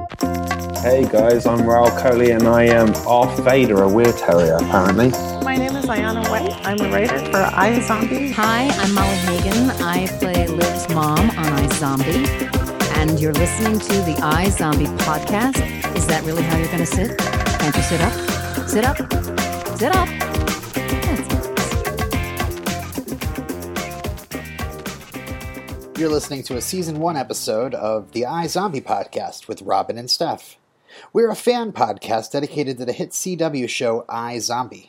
Hey guys, I'm Rahul Kohli and I am off Vader, a weird terrier apparently. My name is Aiyana White. I'm a writer for iZombie. Hi, I'm Molly Hagan. I play Liv's mom on iZombie. And you're listening to the iZombie podcast. Is that really how you're going to sit? Can't you sit up? Sit up. Sit up. You're listening to a season one episode of the iZombie podcast with Robin and Steph. We're a fan podcast dedicated to the hit CW show iZombie.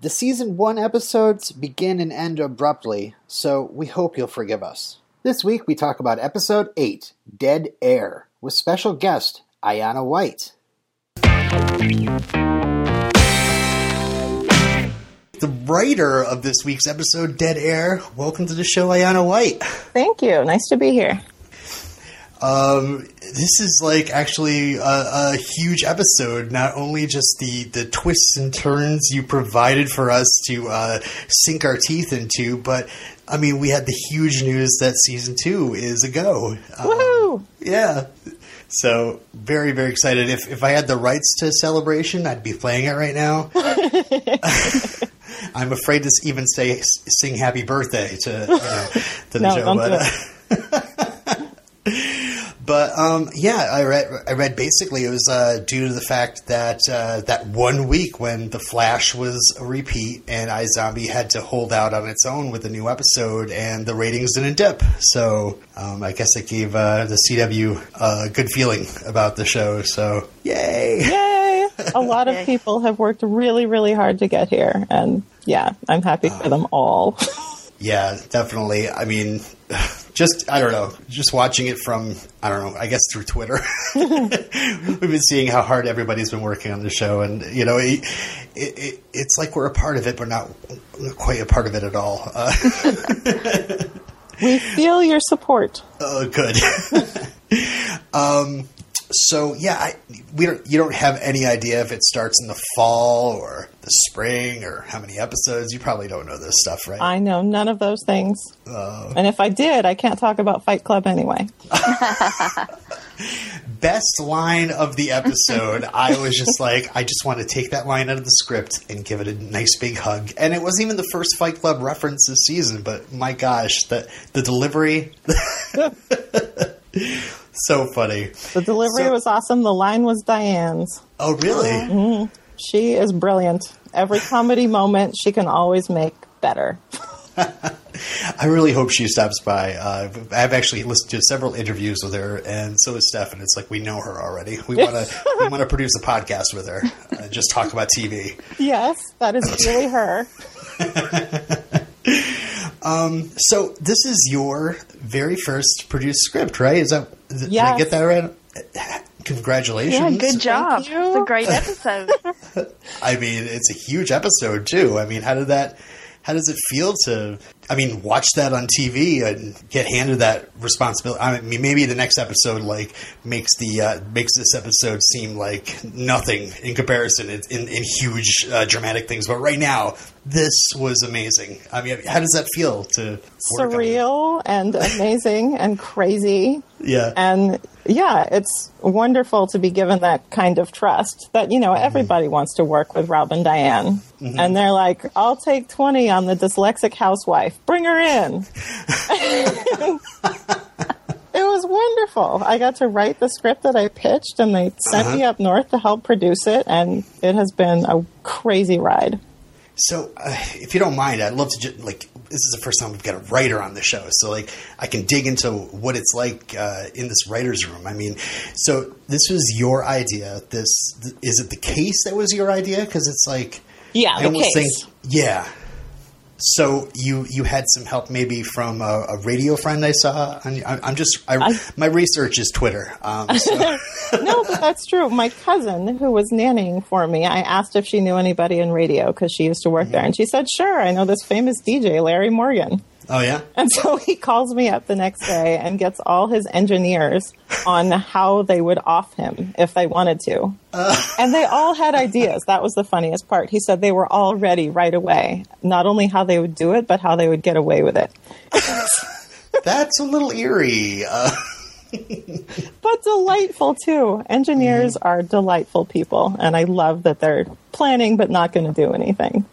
The season one episodes begin and end abruptly, so we hope you'll forgive us. This week we talk about episode 8, Dead Air, with special guest Aiyana White. The writer of this week's episode, Dead Air, welcome to the show, Aiyana White. Thank you. Nice to be here. Um, this is like actually a, a, huge episode. Not only just the, the twists and turns you provided for us to uh, sink our teeth into, but I mean, we had the huge news that season two is a go. Um, Woohoo! Yeah. So very very excited. If if I had the rights to celebration, I'd be playing it right now. I'm afraid to even say sing happy birthday to you know, to the No, show, but. But um, yeah, I read. I read basically it was uh, due to the fact that uh, that one week when the Flash was a repeat and iZombie had to hold out on its own with a new episode, and the ratings didn't dip. So um, I guess it gave uh, the CW a good feeling about the show. So yay! Yay! A lot of people have worked really, really hard to get here, and yeah, I'm happy for them all. Yeah, definitely. I mean, just I don't know, just watching it from I don't know, I guess through Twitter. We've been seeing how hard everybody's been working on the show, and you know, it, it, it, it's like we're a part of it, but not, not quite a part of it at all. Uh, we feel your support. oh, good. um, so yeah, I, we don't. You don't have any idea if it starts in the fall or the spring or how many episodes. You probably don't know this stuff, right? I know none of those things. Uh, And if I did, I can't talk about Fight Club anyway. best line of the episode. I was just like, I just want to take that line out of the script and give it a nice big hug. And it wasn't even the first Fight Club reference this season, but my gosh, the the delivery. so funny. The delivery So- was awesome. The line was Diane's. Oh, really? She is brilliant. Every comedy moment she can always make better. I really hope she stops by. Uh, I've actually listened to several interviews with her, and so is Steph. And it's like we know her already. We want to we want to produce a podcast with her, uh, just talk about TV. Yes, that is really her. Um, so this is your very first produced script, right? Is that did I get that right? Congratulations! Yeah, good job. you. It's a great episode. I mean, it's a huge episode too. I mean, how did that? How does it feel to? I mean, watch that on TV and get handed that responsibility. I mean, maybe the next episode like makes the uh, makes this episode seem like nothing in comparison in, in, in huge uh, dramatic things. But right now, this was amazing. I mean, how does that feel to? Surreal and amazing and crazy. Yeah. And yeah, it's wonderful to be given that kind of trust that, you know, everybody wants to work with Rob and Diane. And they're like, I'll take 20 on the dyslexic housewife. Bring her in. it was wonderful. I got to write the script that I pitched and they sent me up north to help produce it. And it has been a crazy ride. So, uh, if you don't mind, I'd love to just like this is the first time we've got a writer on the show, so like I can dig into what it's like uh, in this writers' room. I mean, so this was your idea. This th- is it the case that was your idea? Because it's like Yeah, I the case. think yeah. So you you had some help maybe from a, a radio friend I saw. On, I, I'm just I, I- my research is Twitter. Um, so, no, but that's true. My cousin, who was nannying for me, I asked if she knew anybody in radio because she used to work there, and she said, "Sure, I know this famous DJ, Larry Morgan." Oh yeah, And so he calls me up the next day and gets all his engineers on how they would off him if they wanted to. And they all had ideas. That was the funniest part. He said they were all ready right away. Not only how they would do it, but how they would get away with it. that's a little eerie. Uh, but delightful too. Engineers are delightful people, and I love that they're planning but not going to do anything.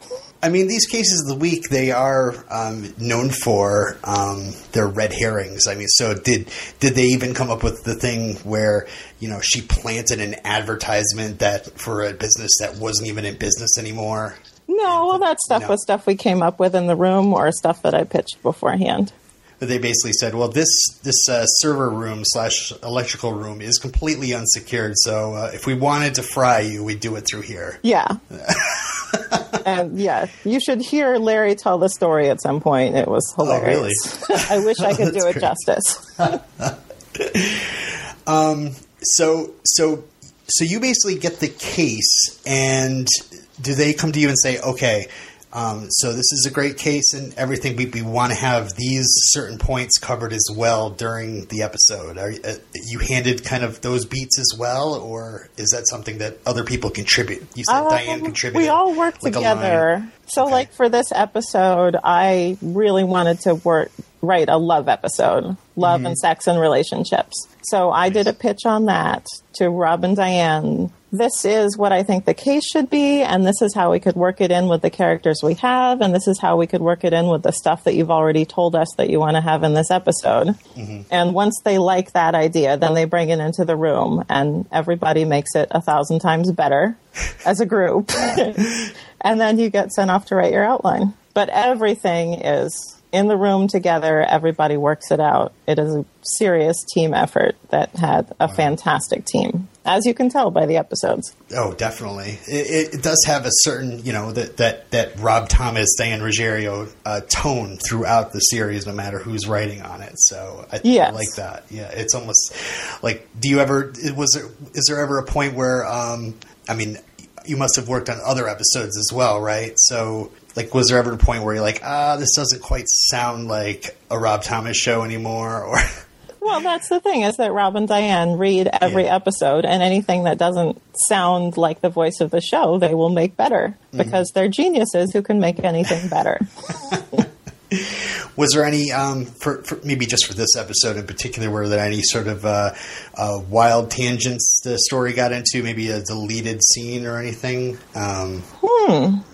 I mean, these cases of the week they are um, known for um, their red herrings. I mean, so did did they even come up with the thing where you know she planted an advertisement that for a business that wasn't even in business anymore? No, well, that stuff No. was stuff we came up with in the room or stuff that I pitched beforehand. But they basically said, well, this this uh, server room slash electrical room is completely unsecured. So uh, if we wanted to fry you, we'd do it through here. Yeah. and yeah, you should hear Larry tell the story at some point. It was oh, hilarious. I wish I could do it great. justice. Um, so so so you basically get the case, and do they come to you and say, okay? Um, so this is a great case and everything. We, we want to have these certain points covered as well during the episode. Are uh, you handed kind of those beats as well, or is that something that other people contribute? You said Diane Um, contributed. We all work like together. So, Okay. like for this episode, I really wanted to work write a love episode, love Mm-hmm. and sex and relationships. So I did a pitch on that to Rob and Diane. This is what I think the case should be, and this is how we could work it in with the characters we have, and this is how we could work it in with the stuff that you've already told us that you want to have in this episode. Mm-hmm. And once they like that idea, then they bring it into the room, and everybody makes it a thousand times better as a group. and then you get sent off to write your outline. But everything is in the room together. Everybody works it out. It is a serious team effort that had a fantastic team, as you can tell by the episodes. Oh, definitely. It, it does have a certain, you know, that that, that Rob Thomas, Dan Ruggiero uh, tone throughout the series, no matter who's writing on it. So I, I Yes. like that. Yeah, it's almost like. Do you ever? Was there? Is there ever a point where? Um, I mean, you must have worked on other episodes as well, right? So. Like, was there ever a point where you're like, ah, this doesn't quite sound like a Rob Thomas show anymore? Or, Well, that's the thing is that Rob and Diane read every Yeah. episode, and anything that doesn't sound like the voice of the show, they will make better because they're geniuses who can make anything better. Was there any, um, for, for maybe just for this episode in particular, were there any sort of uh, uh, wild tangents the story got into? Maybe a deleted scene or anything? Um,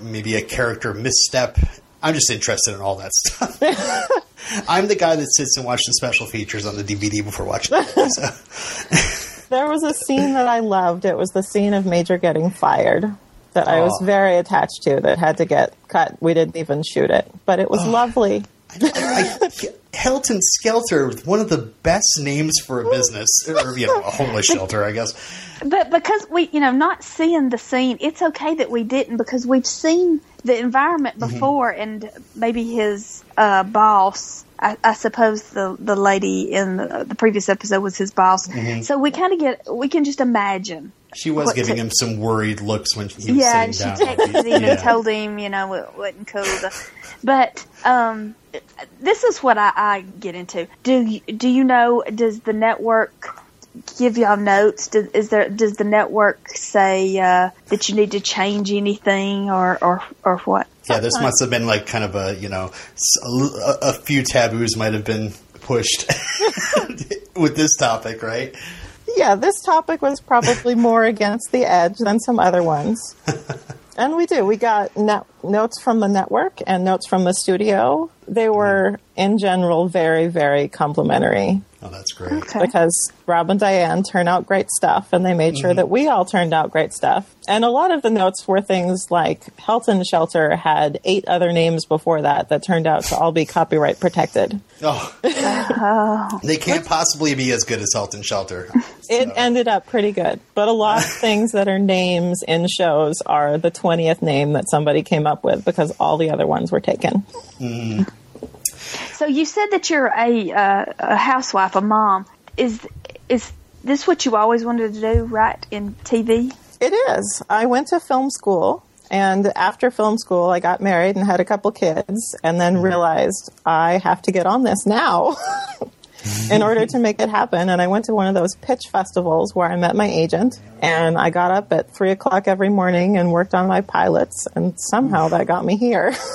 Maybe a character misstep? I'm just interested in all that stuff. I'm the guy that sits and watches the special features on the DVD before watching it. So. There was a scene that I loved. It was the scene of Major getting fired that I was Oh. very attached to that had to get cut. We didn't even shoot it, but it was lovely. I, Helton Skelter, one of the best names for a business, or you know, a homeless shelter, I guess. But because we, you know, not seeing the scene, it's okay that we didn't because we've seen the environment before, and maybe his uh, boss. I, I suppose the the lady in the, the previous episode was his boss. So we kind of get we can just imagine. She was What giving to- him some worried looks when he was Yeah, and she down. texted him Yeah. and told him, you know, it wasn't cool. To, but um, this is what I, I get into. Do you, do you know? Does the network give y'all notes? Does, is there? Does the network say uh, that you need to change anything or or or what? Yeah, this must have been like kind of a you know a few taboos might have been pushed with this topic, right? Yeah, this topic was probably more against the edge than some other ones. and we do. We got net- notes from the network and notes from the studio. They were, in general, very, very complimentary Oh, that's great. Okay. because Rob and Diane turn out great stuff and they made sure mm-hmm. that we all turned out great stuff. And a lot of the notes were things like Helton Shelter had eight other names before that that turned out to all be copyright protected. Oh, they can't possibly be as good as Helton Shelter. It ended up pretty good. But a lot of things that are names in shows are the 20th name that somebody came up with because all the other ones were taken. Mm-hmm. So you said that you're a uh, a housewife, a mom. Is is this what you always wanted to do, right? In TV? It is. I went to film school, and after film school, I got married and had a couple kids, and then realized I have to get on this now in order to make it happen. And I went to one of those pitch festivals where I met my agent, and I got up at three o'clock every morning and worked on my pilots, and somehow that got me here.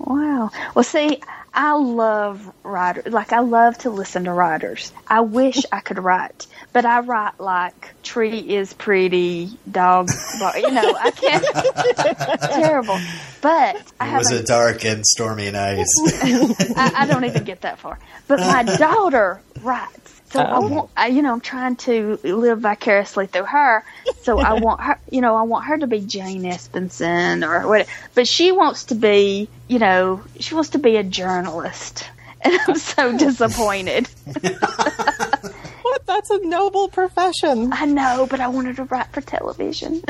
Wow. Well, see, I love writers. Like I love to listen to writers. I wish I could write, but I write like tree is pretty, dog. You know, I can't. it's terrible. But It have was a a dark and stormy night. I, I don't even get that far. But my daughter writes. So I Oh. want, I, you know, I'm trying to live vicariously through her. So I want her, you know, I want her to be Jane Espenson or what. But she wants to be, you know, she wants to be a journalist, and I'm so disappointed. What? That's a noble profession. I know, but I wanted to write for television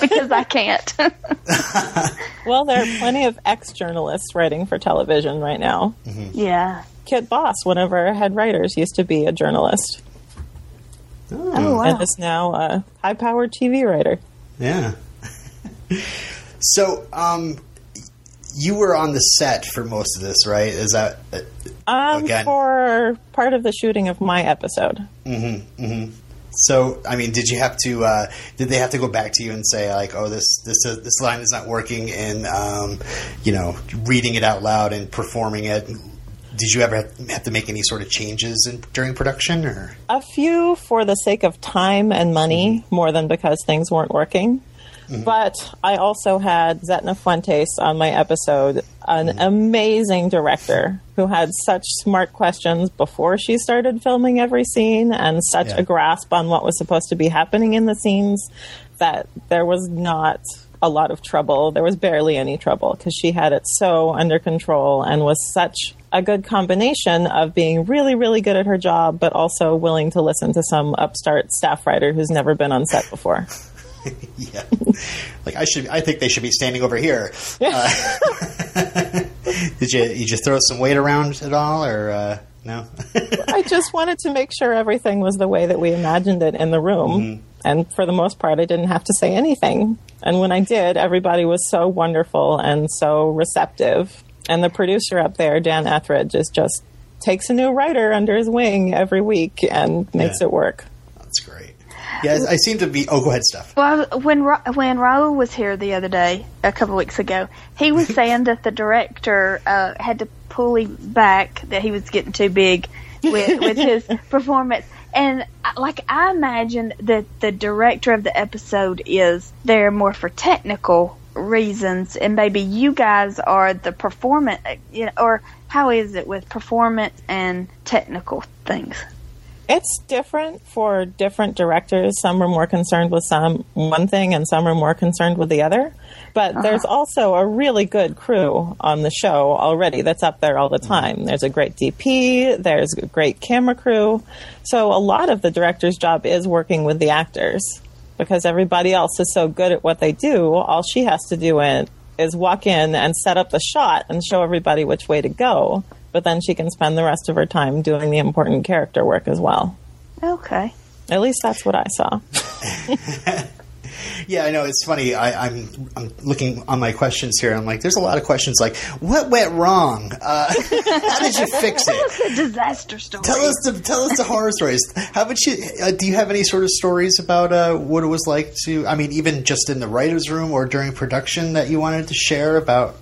because I can't. Well, there are plenty of ex journalists writing for television right now. yeah. Kit Boss, one of our head writers, used to be a journalist Oh wow. and is now a high powered TV writer. Yeah. so, um, you were on the set for most of this, right? Is that uh, Um, Again. for part of the shooting of my episode. so? I mean, did you have to? Uh, did they have to go back to you and say like, "Oh, this this uh, this line is not working," and um, you know, reading it out loud and performing it? Did you ever have- to make any sort of changes in, during production, or A few for the sake of time and money mm-hmm. more than because things weren't working. Mm-hmm. But I also had Zetna Fuentes on my episode, an mm-hmm. amazing director who had such smart questions before she started filming every scene and such Yeah. a grasp on what was supposed to be happening in the scenes that there was not a lot of trouble. There was barely any trouble because she had it so under control and was such a good combination of being really, really good at her job, but also willing to listen to some upstart staff writer who's never been on set before. yeah, like I should? I think they should be standing over here. Uh, did you you just throw some weight around at all, or uh, no? I just wanted to make sure everything was the way that we imagined it in the room. And for the most part, I didn't have to say anything. And when I did, everybody was so wonderful and so receptive. And the producer up there, Dan Etheridge, is just takes a new writer under his wing every week and makes Yeah. it work. That's great. Yeah, I seem to be. Oh, go ahead, Steph. Well, when Ra- when Rahul was here the other day, a couple weeks ago, he was saying that the director uh, had to pull him back, that he was getting too big with with his performance. And uh, like I imagine that the director of the episode is there more for technical reasons, and maybe you guys are the performance, you know, or how is it with performance and technical things? It's different for different directors. Some are more concerned with some one thing, and some are more concerned with the other. But uh-huh. there's also a really good crew on the show already that's up there all the time. There's a great DP, there's a great camera crew. So a lot of the director's job is working with the actors because everybody else is so good at what they do. All she has to do in, is walk in and set up the shot and show everybody which way to go. But then she can spend the rest of her time doing the important character work as well. Okay. At least that's what I saw. Yeah, I know. It's funny. I, I'm I'm looking on my questions here. I'm like, there's a lot of questions. Like, what went wrong? Uh, how did you fix it? Disaster story. Tell us the tell us the horror stories. How about you? Uh, do you have any sort of stories about uh, what it was like to? I mean, even just in the writers' room or during production that you wanted to share about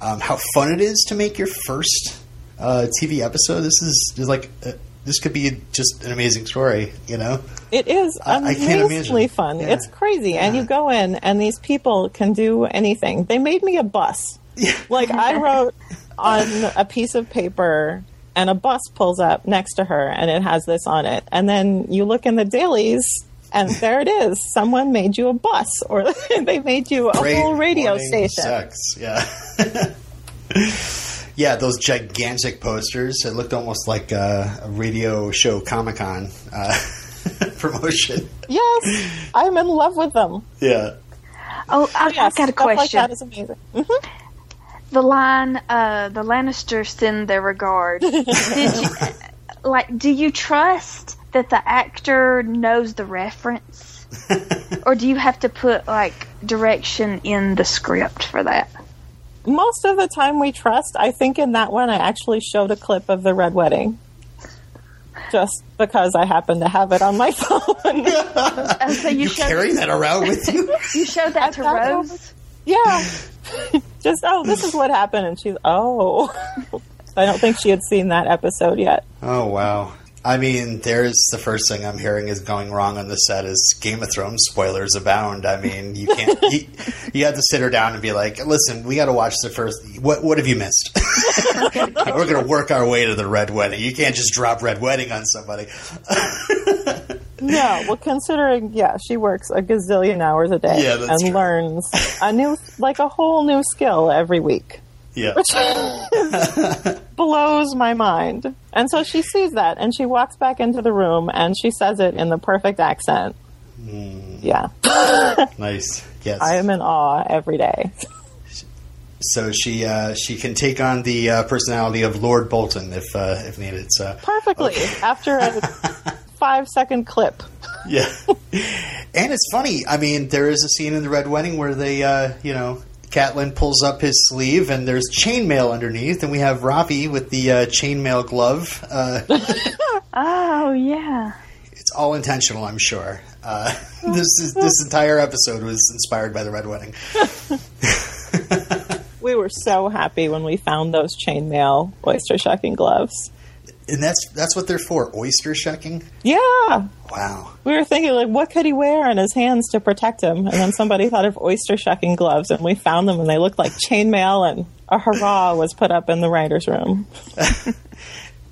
um, how fun it is to make your first uh, TV episode. This is, is like uh, this could be just an amazing story. You know? It is I- I can't amazingly fun. Yeah. It's crazy. And you go in, and these people can do anything. They made me a bus. Yeah. Like, I wrote on a piece of paper, and a bus pulls up next to her, and it has this on it. And then you look in the dailies, and there it is. Someone made you a bus, or they made you a Great whole radio station. Sex, yeah. yeah, those gigantic posters. It looked almost like a, a radio show Comic Con uh, promotion. Yes, I'm in love with them. Yeah. Oh, I, Yes, I got a stuff like question. that is amazing. Mhm. the line, uh, the Lannisters send their regard. Did you, like, do you trust that the actor knows the reference? or do you have to put, like, direction in the script for that? Most of the time we trust. I think in that one I actually showed a clip of the Red Wedding. Just because I happen to have it on my phone. Oh, so you, You showed carry that around with you? you showed that to thought it Rose? yeah. Just, oh, this is what happened. And she's, oh. I don't think she had seen that episode yet. Oh wow. I mean, there's the first thing I'm hearing is going wrong on the set is Game of Thrones spoilers abound. I mean, you can't. you, you have to sit her down and be like, "Listen, we got to watch the first. What what have you missed? We're going to work our way to the red wedding. You can't just drop red wedding on somebody." No, well, considering, yeah, she works a gazillion hours a day Yeah, and true. learns a new, like a whole new skill every week. yeah. Blows my mind. And so she sees that and she walks back into the room and she says it in the perfect accent. Yeah. Nice. Yes. I am in awe every day. so she uh, she can take on the uh, personality of Lord Bolton if uh, if needed. So Perfectly. After a five second clip. Yeah. and it's funny. I mean, there is a scene in the Red Wedding where they, uh, you know, Catelyn pulls up his sleeve and there's chainmail underneath, and we have Ravi with the uh, chainmail glove. Uh, Oh yeah. it's all intentional, I'm sure. Uh, this is, this entire episode was inspired by the Red Wedding. We were so happy when we found those chainmail oyster shucking gloves. And that's that's what they're for. Oyster shucking. Yeah. Wow. We were thinking, like, what could he wear on his hands to protect him? And then somebody thought of oyster shucking gloves, and we found them, and they looked like chainmail, and a hurrah was put up in the writer's room.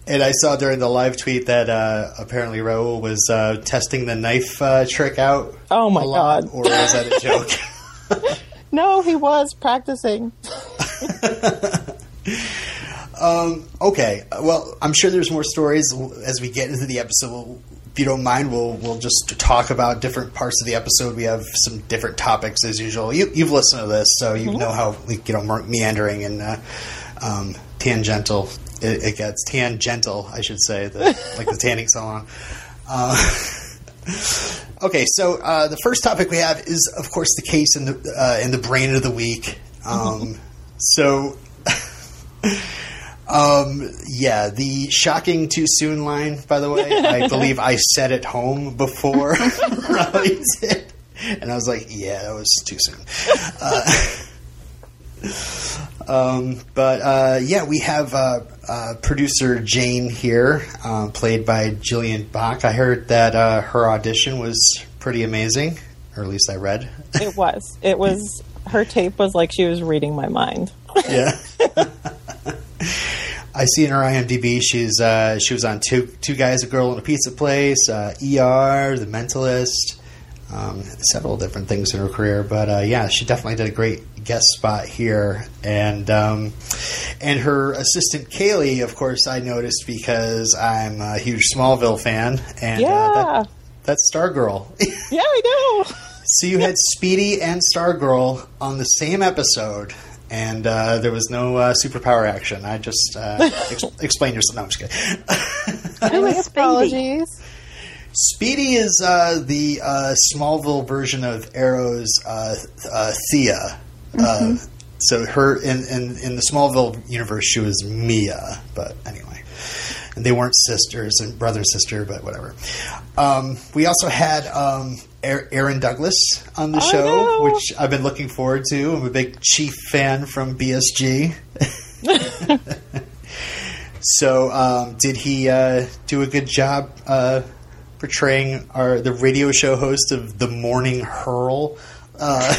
And I saw during the live tweet that uh, apparently Rahul was uh, testing the knife uh, trick out. Oh, my God. Or was that a joke? No, he was practicing. Okay, well, I'm sure there's more stories as we get into the episode. We'll, if you don't mind, we'll we'll just talk about different parts of the episode. We have some different topics as usual. You, you've listened to this, so you know how you know meandering and uh, um, tangential it, it gets. Tangential, I should say, the, like the tanning salon. Uh, okay, so uh, the first topic we have is, of course, the case in the uh, in the brain of the week. Um, So. Um, yeah, the shocking too soon line, by the way, I believe I said it home before Riley did. And I was like, yeah, that was too soon. Uh, um, but uh, yeah, we have uh, uh, producer Jane here, uh, played by Jillian Bach. I heard that uh, her audition was pretty amazing, or at least I read. It was. It was. Her tape was like she was reading my mind. yeah. I see in her IMDb she's uh, she was on two two guys, a girl, and a pizza place, uh, ER, The Mentalist, um, several different things in her career. But uh, yeah, she definitely did a great guest spot here, and um, and her assistant Kaylee, of course, I noticed because I'm a huge Smallville fan, and uh, Yeah. that, that's Stargirl. Yeah, I know. So you had Speedy and Stargirl on the same episode, and uh, there was no uh, superpower action. I just uh, ex- explain yourself. No, I'm just kidding. Who My Speedy? apologies. Speedy is uh, the uh, Smallville version of Arrow's uh, uh, Thea. Uh, so her in, in in the Smallville universe, she was Mia. But anyway, and they weren't sisters and brother and sister, but whatever. Um, we also had um, Aaron Douglas on the show, which I've been looking forward to. I'm a big Chief fan from BSG. So, um, did he uh, do a good job uh, portraying our the radio show host of the Morning Hurl? Uh,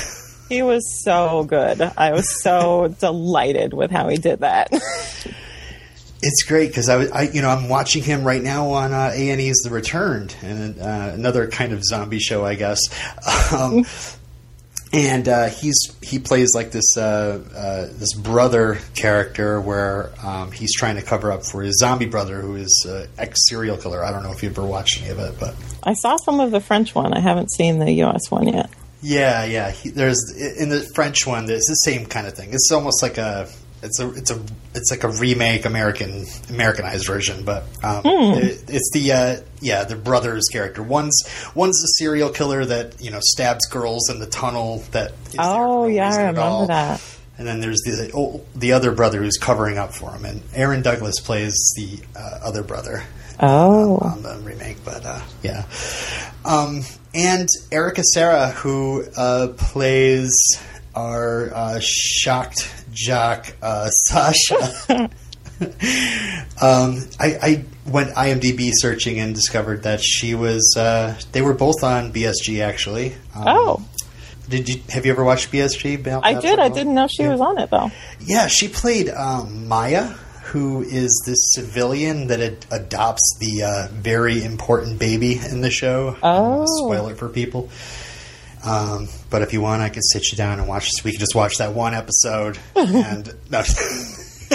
He was so good. I was so delighted with how he did that. It's great because I, I, you know, I'm watching him right now on uh, A and E's The Returned, and uh, another kind of zombie show, I guess. Um, and uh, he's he plays like this uh, uh, this brother character where um, he's trying to cover up for his zombie brother who is uh, ex serial killer. I don't know if you've ever watched any of it, but I saw some of the French one. I haven't seen the U.S. one yet. Yeah, yeah. He, there's in the French one. There's the same kind of thing. It's almost like a it's a it's a it's like a remake American Americanized version, but um, it, it's the uh, yeah the brothers character. One's one's the serial killer that you know stabs girls in the tunnel. That is there for Oh no yeah, I remember that. And then there's the oh, the other brother who's covering up for him, and Aaron Douglas plays the uh, other brother Oh, on the remake, but uh, yeah. Um, and Erica Cerra, who uh, plays our uh, shocked jock uh, Sasha. um, I, I went IMDb searching and discovered that she was. Uh, they were both on BSG actually. Um, Oh, did you have you ever watched BSG? Bal- I did. I didn't know she Yeah. was on it though. Yeah, she played um, Maya, who is this civilian that ad- adopts the uh, very important baby in the show. I don't wanna Oh. spoiler for people. Um, but if you want, I could sit you down and watch. We could just watch that one episode and no.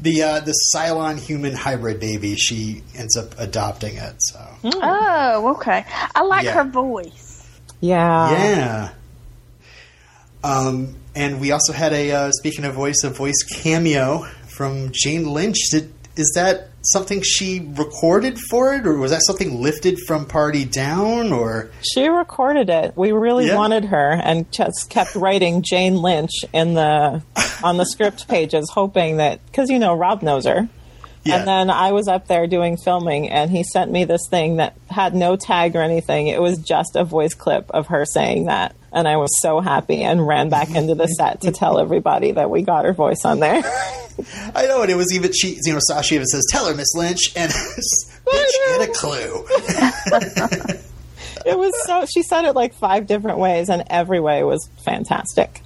the uh, the Cylon human hybrid baby. She ends up adopting it. So Oh, okay. I like Yeah. her voice. Yeah. yeah. Um, and we also had a uh, speaking of voice, a voice cameo from Jane Lynch. Did, is that something she recorded for it, or was that something lifted from Party Down? Or She recorded it. We really Yeah. wanted her, and just kept writing Jane Lynch in the on the script pages, hoping that because you know Rob knows her. Yeah. And then I was up there doing filming, and he sent me this thing that had no tag or anything. It was just a voice clip of her saying that, and I was so happy and ran back into the set to tell everybody that we got her voice on there. I know, and it was even she. You know, Sasha even says, "Tell her, Miss Lynch," and bitch, get a clue. it was so. She said it like five different ways, and every way was fantastic.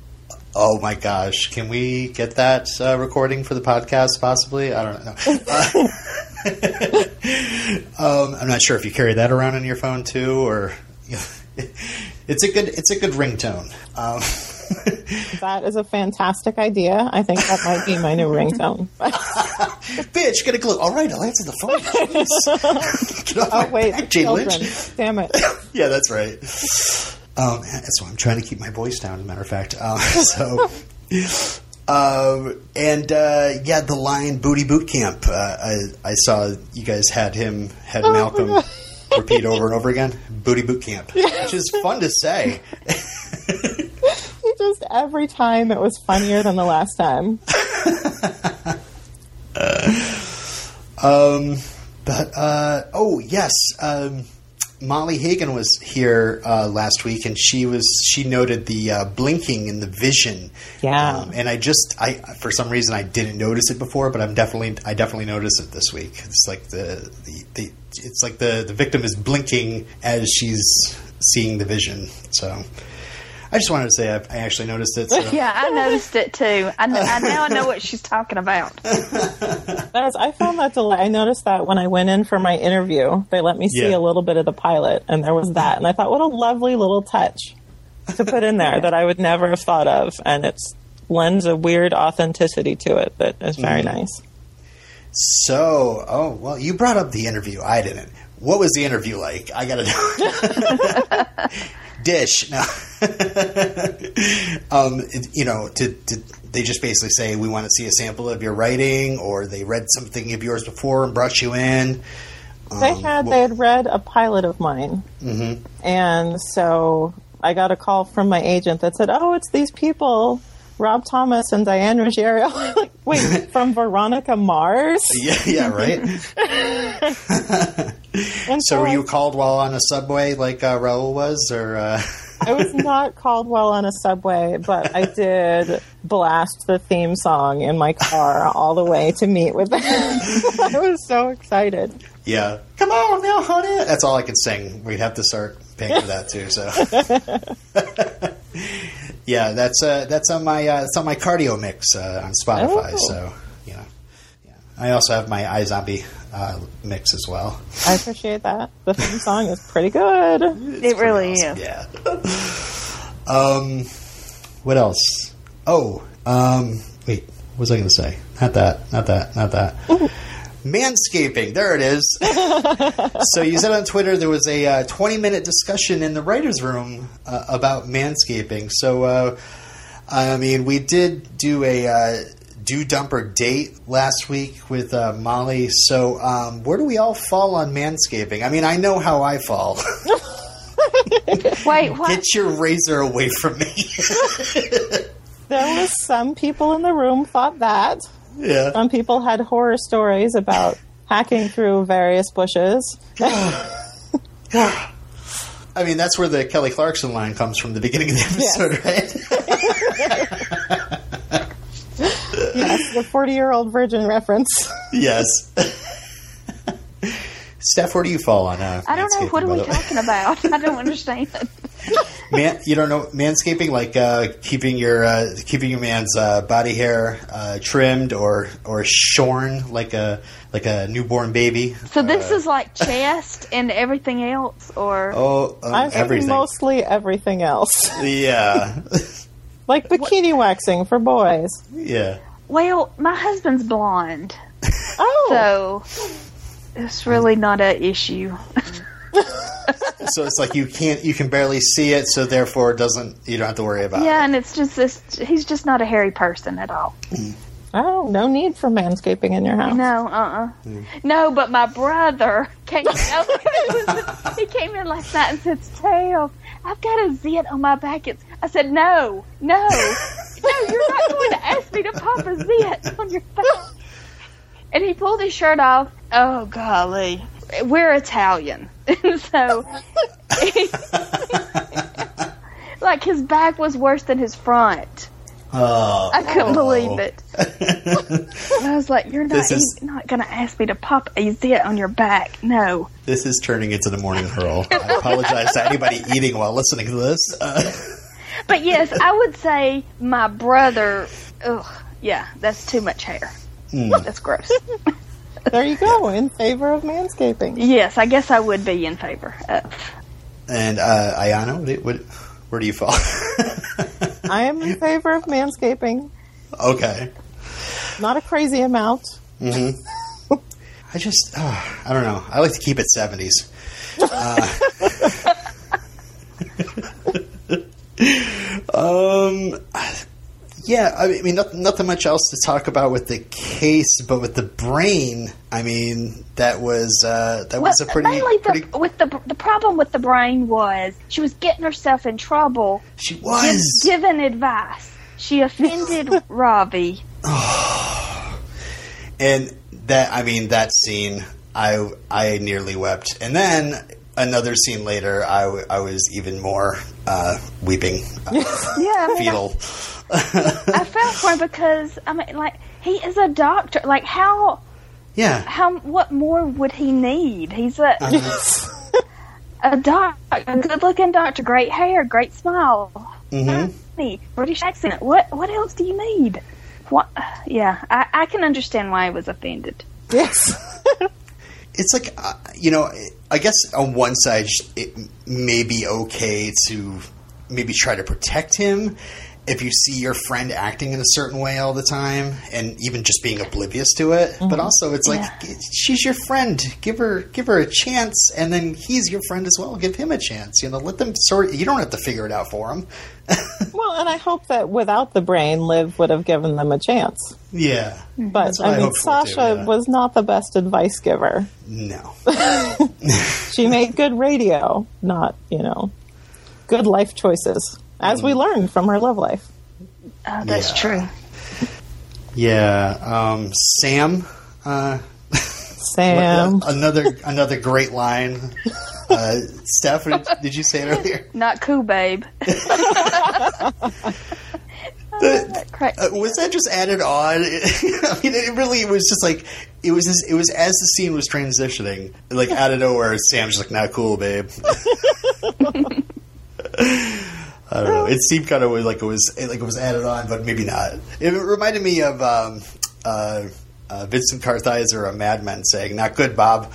Oh my gosh! Can we get that uh, recording for the podcast? Possibly. I don't know. Uh, um, I'm not sure if you carry that around on your phone too, or it's a good it's a good ringtone. Um, That is a fantastic idea. I think that might be my new ringtone. bitch, get a clue. All right, I'll answer the phone. Get off my oh wait, back, Jane! Lynch. Damn it! Yeah, that's right. Um, that's why I'm trying to keep my voice down. As a matter of fact, um, so. Um, and uh, yeah, the line "Booty Boot Camp." Uh, I, I saw you guys had him had Oh, Malcolm repeat over and over again. "Booty Boot Camp," which is fun to say. Just every time it was funnier than the last time. Um, but uh, oh yes, um, Molly Hagan was here uh, last week, and she was she noted the uh, blinking in the vision. Yeah. um, and I just I for some reason I didn't notice it before, but I'm definitely I definitely noticed it this week. It's like the the, the it's like the the victim is blinking as she's seeing the vision. So. I just wanted to say I, I actually noticed it. So. Yeah, I noticed it too. I, know, I now I know what she's talking about. That is, I found that delay. I noticed that when I went in for my interview, they let me see Yeah. a little bit of the pilot, and there was that, and I thought, what a lovely little touch to put in there that I would never have thought of, and it lends a weird authenticity to it that is very mm-hmm. nice. So, oh well, you brought up the interview. I didn't. What was the interview like? I gotta know. Dish. No. um, you know, to, to, they just basically say we want to see a sample of your writing, or they read something of yours before and brought you in. They Um, had wh- they had read a pilot of mine, Mhm. and so I got a call from my agent that said, "Oh, it's these people." Rob Thomas and Diane Ruggiero. like, wait, from Veronica Mars? Yeah, yeah, right. And so, were you called while on a subway like uh, Rahul was, or? Uh, I was not Caldwell on a subway, but I did blast the theme song in my car all the way to meet with them. I was so excited. Yeah. Come on now, honey. That's all I can sing. We'd have to start paying for that too. So. Yeah, that's uh, that's on my uh, it's on my cardio mix uh, on Spotify. Oh. So you know, yeah. I also have my iZombie uh, mix as well. I appreciate that. The theme song is pretty good. It really Awesome. is. Yeah. um, what else? Oh, um, wait. What was I going to say? Not that. Not that. Not that. Manscaping. There it is. so you said on Twitter there was a uh, 20 minute discussion in the writers' room uh, about manscaping. So, uh, I mean, we did do a uh, do dumper date last week with uh, Molly. So, um, where do we all fall on manscaping? I mean, I know how I fall. Wait, what? Get your razor away from me. There was some people in the room thought that. Yeah. Some people had horror stories about hacking through various bushes. I mean, that's where the Kelly Clarkson line comes from the beginning of the episode, right? yes, the 40 year old virgin reference. yes. Steph, where do you fall on? Uh, I don't know. What are we way? talking about? I don't understand. Man, you don't know manscaping, like uh, keeping your uh, keeping your man's uh, body hair uh, trimmed or or shorn like a like a newborn baby. So this is like chest and everything else, or Oh, um, I'm thinking everything. mostly everything else. yeah, Like bikini waxing for boys. yeah. well, my husband's blonde, Oh, so it's really not an issue. So it's like you can't, you can barely see it, so therefore it doesn't. You don't have to worry about. Yeah, it. and it's just this. He's just not a hairy person at all. oh, no need for manscaping in your house. No, uh, uh no. But my brother came. he came in last night and said, "Steph, I've got a zit on my back." It's, I said, "No, no, no. You're not going to ask me to pop a zit on your back." And he pulled his shirt off. Oh golly, we're Italian, so like his back was worse than his front. Oh, I couldn't oh. believe it. I was like, "You're not, is- you're not going to ask me to pop a zit on your back, no." This is turning into the morning hurl. I apologize to anybody eating while listening to this. Uh, But yes, I would say my brother. Ugh, yeah, that's too much hair. Hmm. That's gross. There you go, in favor of manscaping. yes, I guess I would be in favor of. and uh, Aiyana, what, what, where do you fall? I am in favor of manscaping. okay. Not a crazy amount. Mm-hmm. I just, uh, I don't know. I like to keep it 70s. Uh, um, yeah, I mean, not, nothing much else to talk about with the case, but with the brain, I mean, that was uh, that was a Well, pretty, mainly the, pretty. with the the problem with the brain was she was getting herself in trouble, She was. given advice. She offended Ravi. And that, I mean, that scene, I I nearly wept. And then another scene later, I, w- I was even more uh, weeping, uh, Yeah, I mean, fetal. I felt for him because I mean, like he is a doctor. Like how Yeah, how what more would he need? He's a Uh-huh. a doc, a good looking doctor, great hair, great smile, hmm Hey, British accent. What what else do you need? What? Yeah, I, I can understand why he was offended. Yes. it's like uh, you know i guess on one side it may be okay to maybe try to protect him if you see your friend acting in a certain way all the time and even just being oblivious to it but mm-hmm. also it's like Yeah. she's your friend give her give her a chance and then he's your friend as well give him a chance you know let them sort you don't have to figure it out for him well, and I hope that without the brain, Liv would have given them a chance. yeah But I I mean, for, too, Sasha yeah. was not the best advice giver. no She made good radio, not, you know, good life choices, as we learned from her love life. Oh, that's Yeah. true. yeah um sam uh Sam. another another great line. Uh, Steph, did, did you say it earlier? Not cool, babe. Uh, Correct. uh, was that just added on? I mean, it really was just like it was. Just, it was as the scene was transitioning, like out of nowhere, Sam's just like, "Not cool, babe." I don't know. It seemed kind of like it was like it was added on, but maybe not. It reminded me of um, uh, uh, Vincent Kartheiser of Mad Men saying, "Not good, Bob."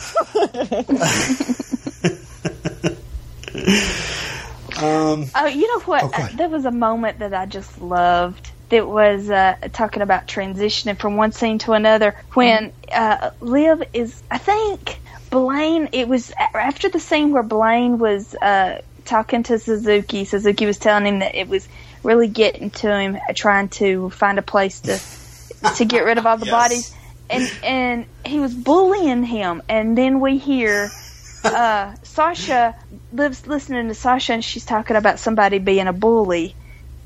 um, Oh, you know what? Oh, go ahead. Uh, there was a moment that I just loved. That was uh, talking about transitioning from one scene to another. When uh, Liv is, I think Blaine. It was after the scene where Blaine was uh, talking to Suzuki. Suzuki was telling him that it was really getting to him, trying to find a place to to get rid of all the Yes. bodies, and and he was bullying him. And then we hear uh, Sasha lives listening to Sasha, and she's talking about somebody being a bully.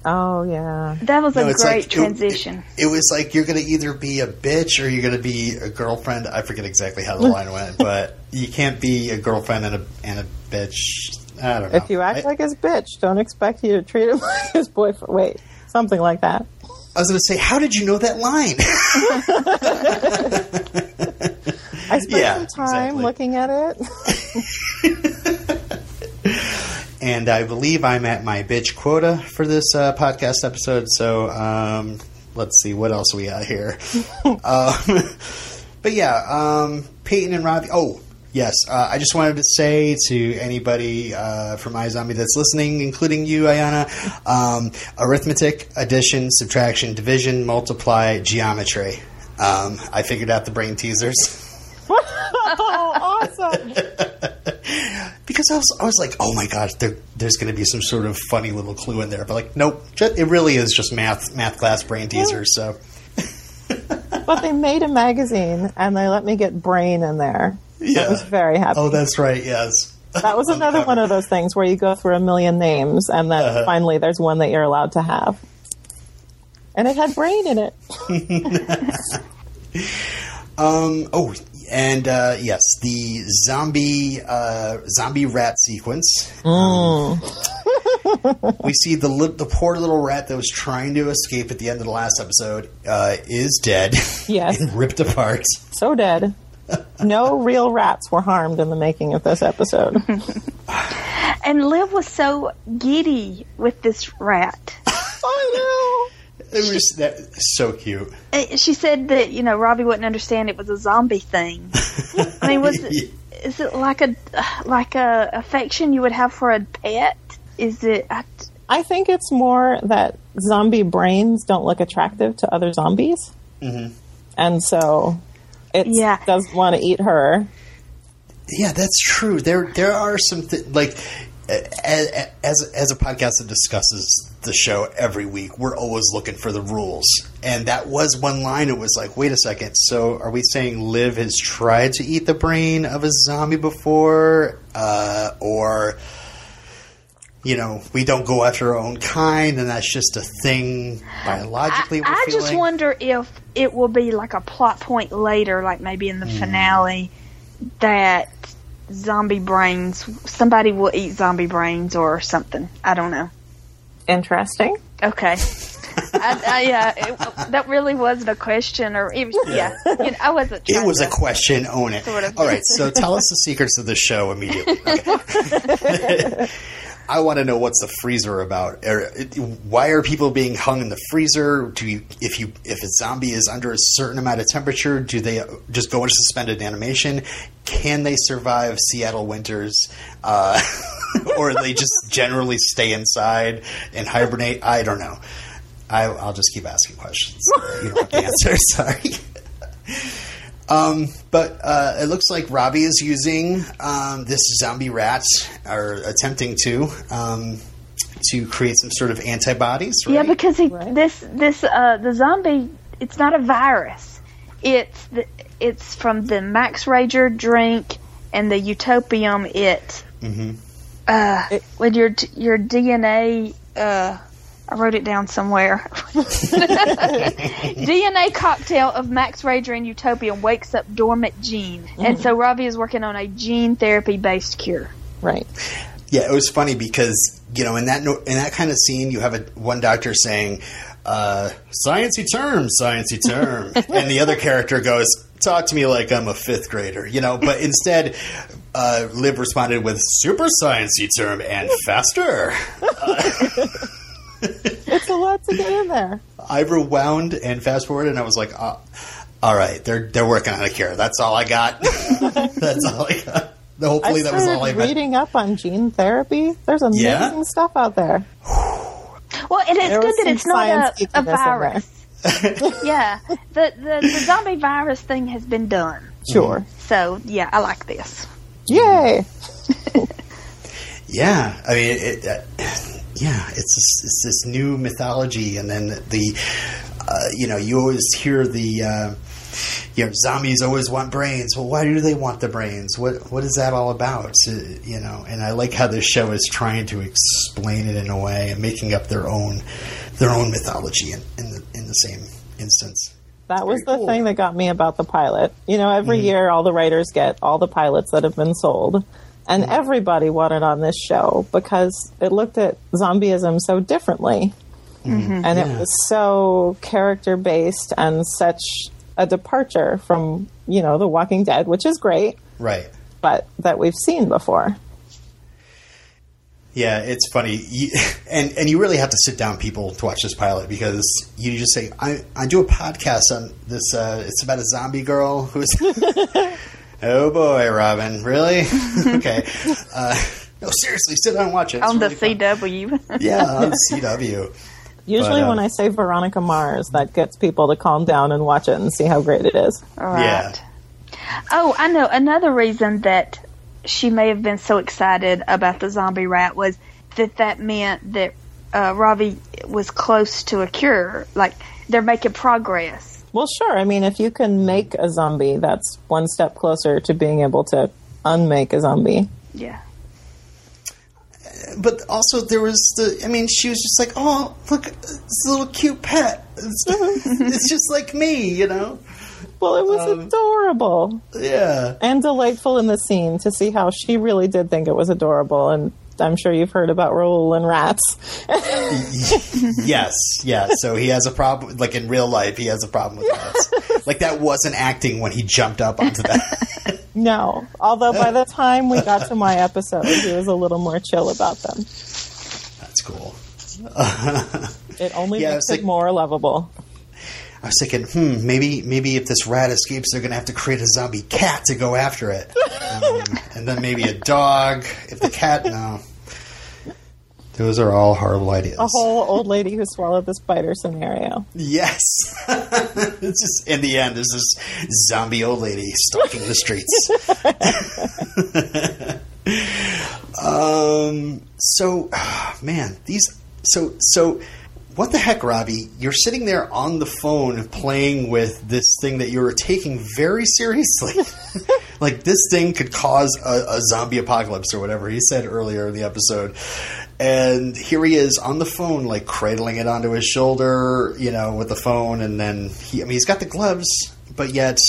Oh, yeah. That was No, a great like- it- transition. It, was like you're going to either be a bitch or you're going to be a girlfriend. I forget exactly how the line went, but you can't be a girlfriend and a and a bitch. I don't know. If you act I- like his bitch, don't expect you to treat him like his boyfriend. Wait, something like that. I was going to say, how did you know that line? I spent Yeah, some time exactly. looking at it. and I believe I'm at my bitch quota for this uh, podcast episode. So um, let's see what else we got here. um, but yeah, um, Peyton and Ravi. Oh. Yes, uh, I just wanted to say to anybody uh, from iZombie that's listening, including you, Aiyana, um, arithmetic, addition, subtraction, division, multiply, geometry. Um, I figured out the brain teasers. oh, awesome! because I was, I was like, oh my gosh, there, there's going to be some sort of funny little clue in there, but like, nope, it really is just math math class brain teasers. So But they made a magazine and they let me get brain in there. Yeah, I was very happy. Oh, that's right. Yes, that was another one of those things where you go through a million names and then Uh-huh. finally there's one that you're allowed to have. And it had brain in it. Um. Oh, and uh, yes, the zombie uh, zombie rat sequence. Um, we see the li- the poor little rat that was trying to escape at the end of the last episode uh, is dead. Yes. and ripped apart. So dead. No real rats were harmed in the making of this episode. And Liv was so giddy with this rat. I It was that so cute. She said that you know Ravi wouldn't understand it was a zombie thing. I mean, was it, is it like a like a affection you would have for a pet? Is it? I, I think it's more that zombie brains don't look attractive to other zombies. Mm-hmm. And so it Yeah. does want to eat her. Yeah, that's true. There, there are some th- like as, as as a podcast that discusses the show every week, we're always looking for the rules. And that was one line. It was like, wait a second. So, are we saying Liv has tried to eat the brain of a zombie before, uh, or you know, we don't go after our own kind, and that's just a thing biologically? I, we're I just wonder if it will be like a plot point later, like maybe in the hmm. finale, that zombie brains somebody will eat zombie brains or something. I don't know. Interesting. Okay. I, I, yeah, it, that really wasn't a question, or it was, yeah, you know, I wasn't. It trying was a question. Own it. Sort of. All right. So tell us the secrets of the show immediately. Okay. I want to know what's the freezer about. Are- Why are people being hung in the freezer? Do you, if you if a zombie is under a certain amount of temperature, do they just go into suspended animation? Can they survive Seattle winters, uh, or they just generally stay inside and hibernate? I don't know. I, I'll just keep asking questions. You don't have answer. Sorry. Um, but uh, it looks like Ravi is using um, this zombie rat, or attempting to, um, to create some sort of antibodies. Right? Yeah, because he, Right. this this uh, the zombie it's not a virus. It's the, it's from the Max Rager drink and the Utopium. It Mm-hmm. uh, It- when your your DNA. Uh, I wrote it down somewhere. DNA cocktail of Max Rager and Utopium wakes up dormant gene, and so Ravi is working on a gene therapy based cure. Right. Yeah, it was funny because you know in that no- in that kind of scene, you have a one doctor saying, uh, "Sciencey term, sciencey term," and the other character goes, "Talk to me like I'm a fifth grader," you know. But instead, uh, Liv responded with "super sciencey term and faster." It's a lot to get in there. I rewound and fast forwarded, and I was like, uh, "All right, they're they're working on a cure. That's all I got. That's all I got." Hopefully, I that was all I started meant. reading up on gene therapy. There's amazing Yeah? stuff out there. Well, it's There good was that it's not a, a geekiness in there. virus. yeah, the, the the zombie virus thing has been done. Sure. So yeah, I like this. Yay. Yeah, I mean, it, uh, yeah, it's this, it's this new mythology, and then the, uh, you know, you always hear the, uh, you know, zombies always want brains. Well, why do they want the brains? What what is that all about? Uh, you know, and I like how this show is trying to explain it in a way and making up their own their own mythology in, in the in the same instance. That was Very the cool. thing that got me about the pilot. You know, every year all the writers get all the pilots that have been sold. And everybody wanted on this show because it looked at zombieism so differently. and it was so character based and such a departure from you know The Walking Dead, which is great, Right. but that we've seen before. Yeah, it's funny, you, and and you really have to sit down, people, to watch this pilot because you just say, "I I do a podcast on this. Uh, it's about a zombie girl who's." oh boy, Robin, really? okay. Uh, no, seriously, sit down and watch it. It's on really the fun. CW. Yeah, on CW. Usually, But, um, when I say Veronica Mars, that gets people to calm down and watch it and see how great it is. All right. Yeah. Oh, I know. Another reason that she may have been so excited about the zombie rat was that that meant that uh, Ravi was close to a cure. Like they're making progress. Well, sure. I mean, if you can make a zombie, that's one step closer to being able to unmake a zombie. Yeah. But also, there was the. I mean, she was just like, "Oh, look, it's a little cute pet. It's, it's just like me, you know." Well, it was Um, adorable Yeah. and delightful in the scene to see how she really did think it was adorable. And I'm sure you've heard about Rahul and rats. yes, yes. So he has a problem. Like in real life, he has a problem with rats. Like that wasn't acting when he jumped up onto that. no, although by the time we got to my episode, he was a little more chill about them. That's cool. It only Yeah, makes it like- more lovable. I was thinking, hmm, maybe maybe if this rat escapes, they're gonna have to create a zombie cat to go after it, um, and then maybe a dog. If the cat, no. Those are all horrible ideas. A whole old lady who swallowed the spider scenario. Yes. it's just in the end, there's this zombie old lady stalking the streets. um. So, man, these. So so. What the heck, Ravi? You're sitting there on the phone playing with this thing that you were taking very seriously. like this thing could cause a, a zombie apocalypse or whatever he said earlier in the episode. And here he is on the phone, like cradling it onto his shoulder, you know, with the phone. And then he, I mean, he's got the gloves, but yet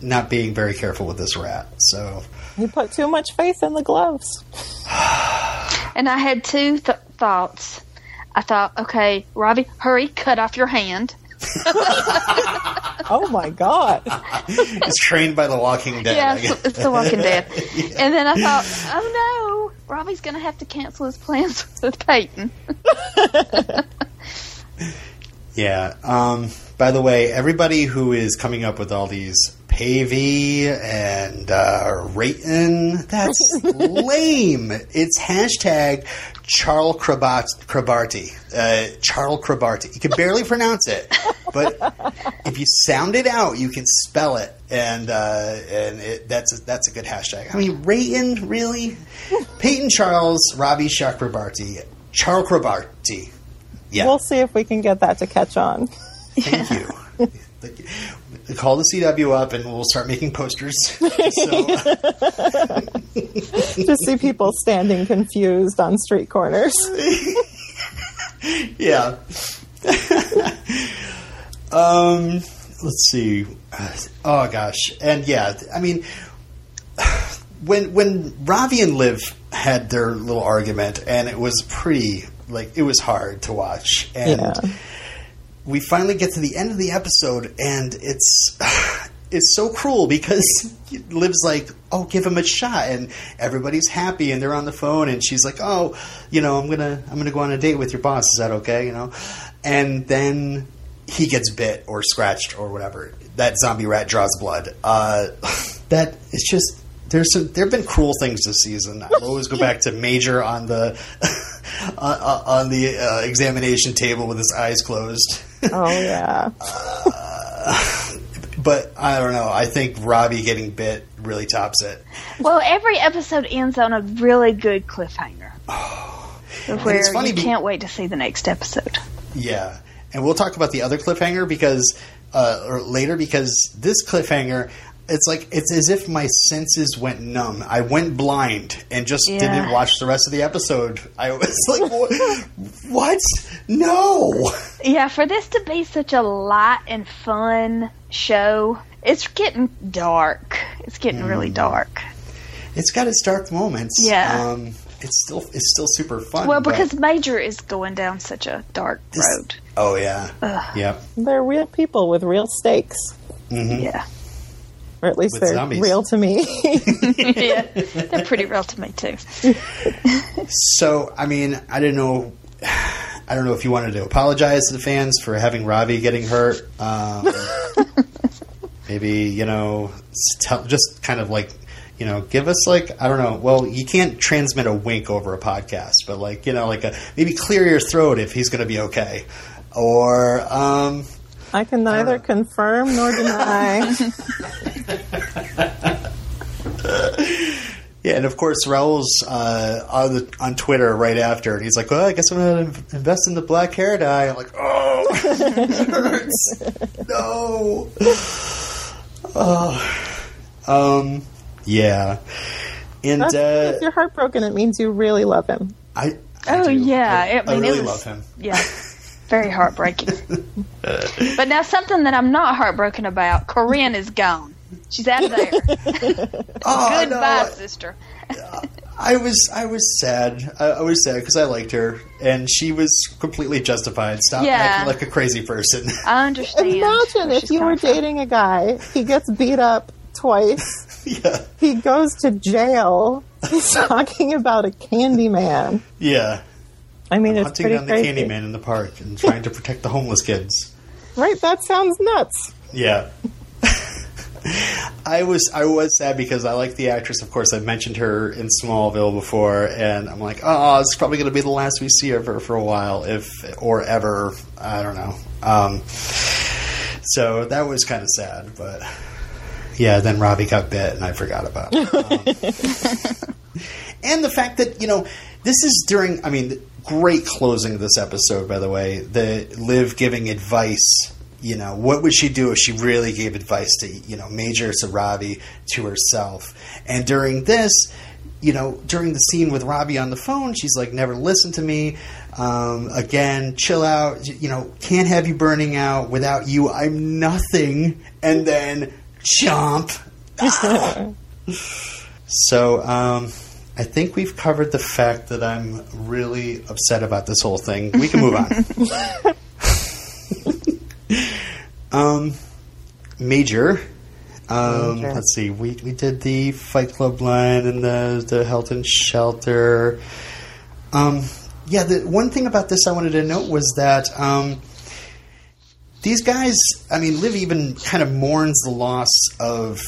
not being very careful with this rat. So, He put too much faith in the gloves. And I had two th- thoughts. I thought, okay, Ravi, hurry, cut off your hand. Oh my god! It's trained by the Walking Dead. Yeah, it's, it's The Walking Dead. And then I thought, oh no, Ravi's going to have to cancel his plans with Peyton. Yeah. Um, by the way, everybody who is coming up with all these Pavey and uh, Rayton, that's lame. It's hashtag Charles Krabarty. Uh, Charles Krabarty. You can barely pronounce it, but if you sound it out, you can spell it, and uh, and it, that's a, that's a good hashtag. I mean, Rayton, really? Peyton Charles, Ravi Chakrabarty, Charles Krabarty. Yeah. We'll see if we can get that to catch on. Thank you. Thank you. Call the CW up and we'll start making posters. so, to see people standing confused on street corners. yeah. um, let's see. Oh gosh, and yeah, I mean, when when Ravi and Liv had their little argument, and it was pretty like it was hard to watch, and Yeah. We finally get to the end of the episode, and it's it's so cruel because Liv's like, "Oh, give him a shot," and everybody's happy, and they're on the phone, and she's like, "Oh, you know, I'm gonna I'm gonna go on a date with your boss. Is that okay?" You know, and then he gets bit or scratched or whatever. That zombie rat draws blood. Uh, that it's just. There's some, there have been cruel things this season. I always go back to Major on the on, on the uh, examination table with his eyes closed. Oh yeah. But I don't know. I think Ravi getting bit really tops it. Well, every episode ends on a really good cliffhanger. Where it's funny you be- can't wait to see the next episode. Yeah, and we'll talk about the other cliffhanger because uh, or later because this cliffhanger. It's like it's as if my senses went numb. I went blind and just Yeah. didn't watch the rest of the episode. I was like, "What? what? No!" Yeah, for this to be such a light and fun show, it's getting dark. It's getting really Mm. dark. It's got its dark moments. Yeah. Um, it's still it's still super fun. Well, because Major is going down such a dark this- road. oh yeah, yep. They're real people with real stakes, Yeah. Or at least With they're zombies. real to me. yeah. They're pretty real to me, too. So I mean, I didn't know. I don't know if you wanted to apologize to the fans for having Ravi getting hurt. Um, maybe you know, tell, just kind of like you know, give us like I don't know. Well, you can't transmit a wink over a podcast, but like you know, like a maybe clear your throat if he's going to be okay, or um, I can neither confirm nor deny. Yeah, and of course Rahul's uh, on the, on Twitter right after, and he's like, "Well, I guess I'm going to invest in the black hair dye." I'm like, "Oh, it hurts, no." Oh, um, yeah, and That's- uh, if you're heartbroken, it means you really love him. I, I Oh, do. yeah. I, I mean, I it really was- love him. Yeah. Very heartbreaking. but now, something that I'm not heartbroken about Corinne is gone. She's out of there. Oh, Goodbye, no, sister. I was I was sad. I, I was sad because I liked her, and she was completely justified. Stop Yeah. acting like a crazy person. I understand. Imagine if you were coming from. dating a guy, he gets beat up twice, yeah, he goes to jail, he's talking about a candy man. yeah. I mean, it's Hunting pretty down the crazy. candy man in the park and trying to protect the homeless kids. Right? That sounds nuts. Yeah. I was I was sad because I like the actress. Of course, I mentioned her in Smallville before, and I'm like, oh, it's probably going to be the last we see of her for a while, if or ever. I don't know. Um, so that was kind of sad, but yeah. Then Ravi got bit, and I forgot about. It. Um, and the fact that you know this is during. I mean, great closing of this episode, by the way. The Liv giving advice. You know, what would she do if she really gave advice to you know Major to Ravi to herself? And during this, you know, during the scene with Ravi on the phone, she's like, "Never listen to me." Um, again, chill out. You know, can't have you burning out. Without you, I'm nothing. And then chomp. So, um, I think we've covered the fact that I'm really upset about this whole thing. We can move on. um, Major. Um, Major. Let's see. We we did the Fight Club line and the the Health and Shelter. Um, yeah. The one thing about this I wanted to note was that. These guys, I mean, Liv even kind of mourns the loss of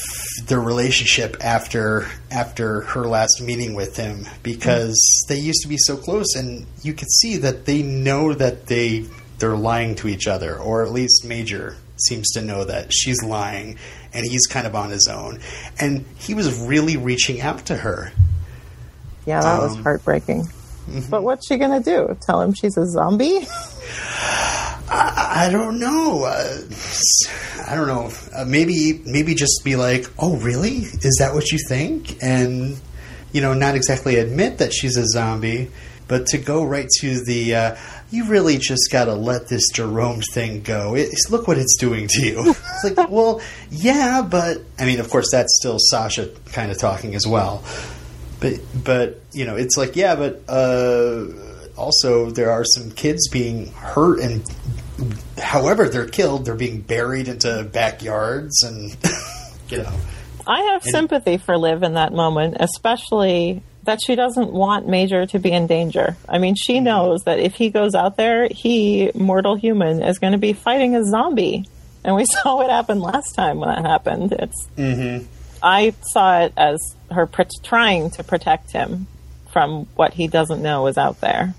their relationship after after her last meeting with him because they used to be so close, and you could see that they know that they they're lying to each other, or at least Major seems to know that she's lying, and he's kind of on his own, and he was really reaching out to her. Yeah, that was Um, heartbreaking. But what's she gonna do? Tell him she's a zombie? I don't know. Uh, I don't know. Uh, maybe maybe just be like, "Oh, really? Is that what you think?" And you know, not exactly admit that she's a zombie, but to go right to the, uh, "You really just got to let this Jerome thing go." It's, look what it's doing to you. It's like, well, yeah, but I mean, of course, that's still Sasha kind of talking as well. But but you know, it's like, yeah, but uh, also there are some kids being hurt and however they're killed, they're being buried into backyards and you know. I have sympathy for Liv in that moment, especially that she doesn't want Major to be in danger. I mean, she knows that if he goes out there, he, mortal human, is going to be fighting a zombie. And we saw what happened last time when that happened. It's. I saw it as her pr- trying to protect him from what he doesn't know is out there.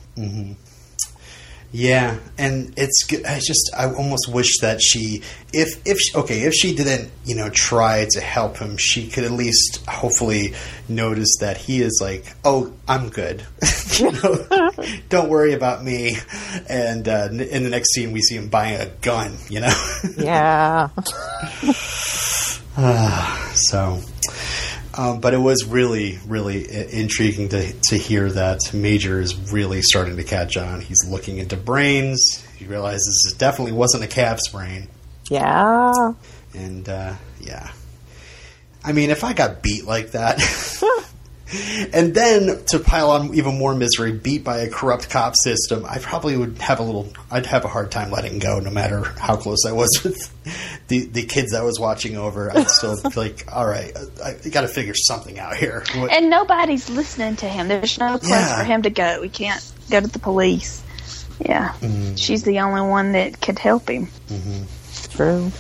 Yeah, and it's good. I just I almost wish that she if if she, okay if she didn't you know try to help him, she could at least hopefully notice that he is like, oh, I'm good. you know, don't worry about me. And uh, in the next scene, we see him buying a gun. You know. Yeah. So, um, but it was really, really intriguing to, to hear that Major is really starting to catch on. He's looking into brains. He realizes it definitely wasn't a calf's brain. Yeah. And, uh, yeah. I mean, if I got beat like that, and then to pile on even more misery, beat by a corrupt cop system, I probably would have a little. I'd have a hard time letting go, no matter how close I was with the the kids I was watching over. I'd still be like, all right, I, I got to figure something out here. What- And nobody's listening to him. There's no place Yeah. for him to go. We can't go to the police. Yeah. Mm-hmm. She's the only one that could help him. True.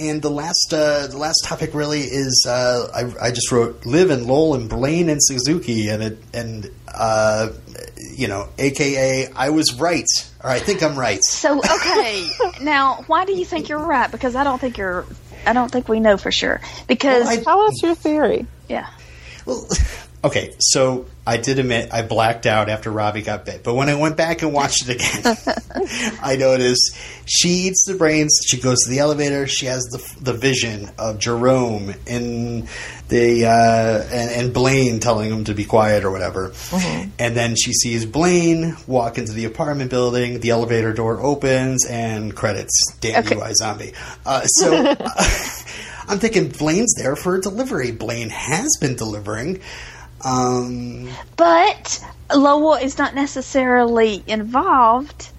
And the last, uh, the last topic really is uh, I, I just wrote Liv and Lowell and Blaine and Suzuki and it and uh, you know, AKA I was right or I think I'm right. So, okay. now, why do you think you're right? Because I don't think you're. I don't think we know for sure. Because, Well, I- Tell us your theory. yeah. Well, okay, so I did admit I blacked out after Ravi got bit, but when I went back and watched it again, I noticed she eats the brains. She goes to the elevator. She has the the vision of Jerome and the uh, and, and Blaine telling him to be quiet or whatever, and then she sees Blaine walk into the apartment building. The elevator door opens and credits. Damn Okay. you, iZombie. Uh, so. I'm thinking Blaine's there for a delivery. Blaine has been delivering. Um, But Lowell is not necessarily involved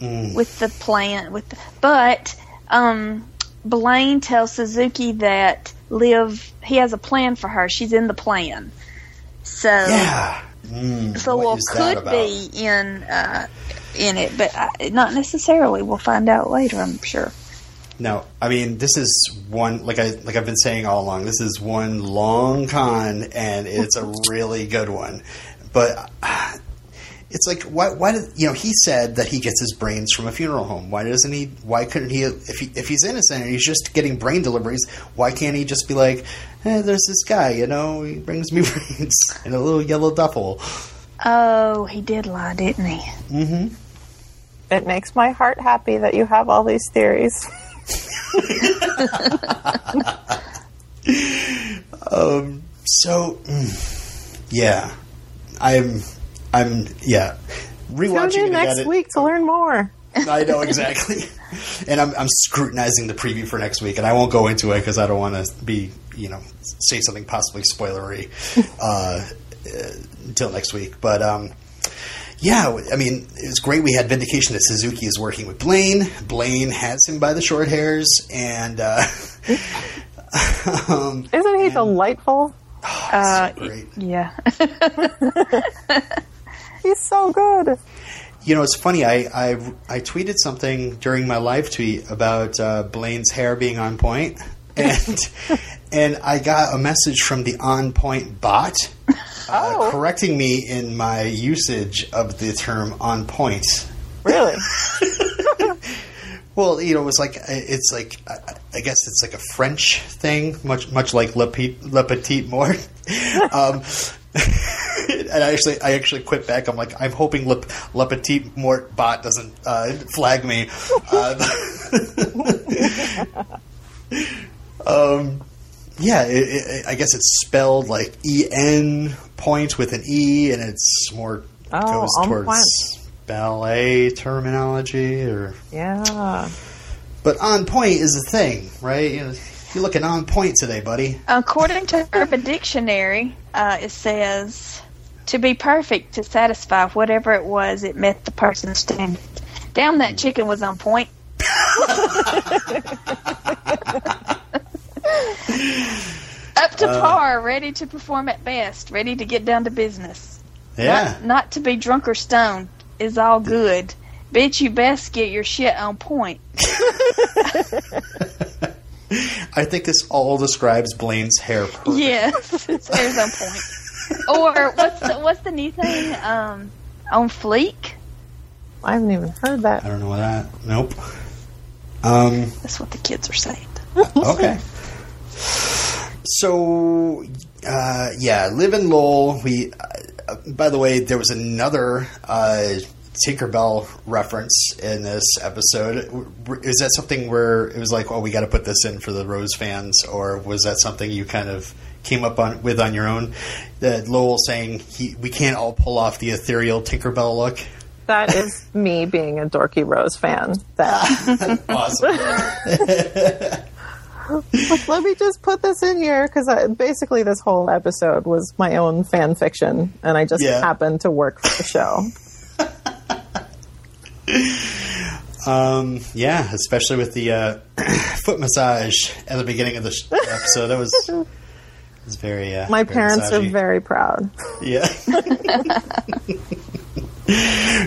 Mm. with the plan. With the, but um, Blaine tells Suzuki that Liv he has a plan for her. She's in the plan. So yeah. Mm, so Lowell could be in uh, in it, but uh, not necessarily. We'll find out later. I'm sure. No, I mean this is one like I like I've been saying all along. This is one long con, and it's a really good one. But uh, it's like why? Why did you know? He said that he gets his brains from a funeral home. Why doesn't he? Why couldn't he? If he if he's innocent and he's just getting brain deliveries, why can't he just be like, eh, "There's this guy, you know, he brings me brains in a little yellow duffel." Oh, he did lie, didn't he? Mm-hmm. It makes my heart happy that you have all these theories. Um. So, mm, yeah, I'm. I'm. Yeah. Tune Rewatching in it next it- week to learn more. I know exactly, and I'm, I'm scrutinizing the preview for next week, and I won't go into it because I don't want to be, you know, say something possibly spoilery uh, uh, until next week. But um, yeah, I mean, it was great. We had vindication that Suzuki is working with Blaine. Blaine has him by the short hairs, and uh, um, Isn't he delightful? Uh, great. yeah. He's so good. You know, it's funny. I, I I tweeted something during my live tweet about uh, Blaine's hair being on point, and and I got a message from the On Point bot Oh. correcting me in my usage of the term "on point." Really? Well, you know, it was like it's like I- guess it's like a French thing, much much like Le, Pe- Le Petit Mort. um, and I actually I actually quit back. I'm like I'm hoping Le, Le Petit Mort bot doesn't uh, flag me. Uh, um, yeah, it, it, I guess it's spelled like E N point with an E, and it's more Oh, goes towards point. ballet terminology or Yeah. but on point is the thing, right? You know, you're looking on point today, buddy. According to Urban Dictionary, uh, it says to be perfect to satisfy whatever it was it met the person's standard. Damn, that chicken was on point. Up to par, ready to perform at best, ready to get down to business. Yeah. Not, not to be drunk or stoned is all good. Bitch, you best get your shit on point. I think this all describes Blaine's hair perfect. Yes, his hair's on point. Or what's the, what's the new thing? Um, on fleek. I haven't even heard that. I don't know that. Nope. Um. That's what the kids are saying. Okay. So, uh, yeah, Liv and Lowell. We, uh, by the way, there was another uh, Tinkerbell reference in this episode. Is that something where it was like, oh, we got to put this in for the Rose fans, or was that something you kind of came up on with on your own? That Lowell saying he, we can't all pull off the ethereal Tinkerbell look. That is me being a dorky Rose fan. That awesome. Like, let me just put this in here because basically this whole episode was my own fan fiction, and I just Yeah. happened to work for the show. Um, yeah, especially with the uh, foot massage at the beginning of the sh- episode. That was was very. Uh, My very parents are very proud. Yeah.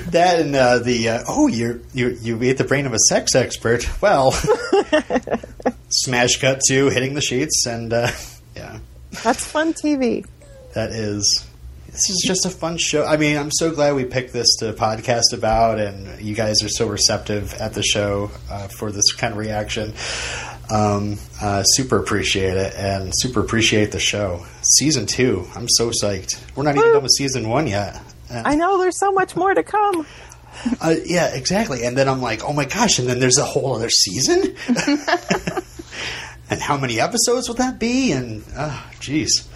that and uh, the uh, oh you you you ate the brain of a sex expert. Well, smash cut to hitting the sheets and uh, yeah, That's fun TV. that is. This is just a fun show. I mean, I'm so glad we picked this to podcast about, and you guys are so receptive at the show uh, for this kind of reaction. Um, uh, super appreciate it, and super appreciate the show. Season two, I'm so psyched. We're not even done with season one yet. I know there's so much more to come. Uh, yeah, exactly. And then I'm like, oh my gosh! And then there's a whole other season. and how many episodes would that be? And uh, jeez.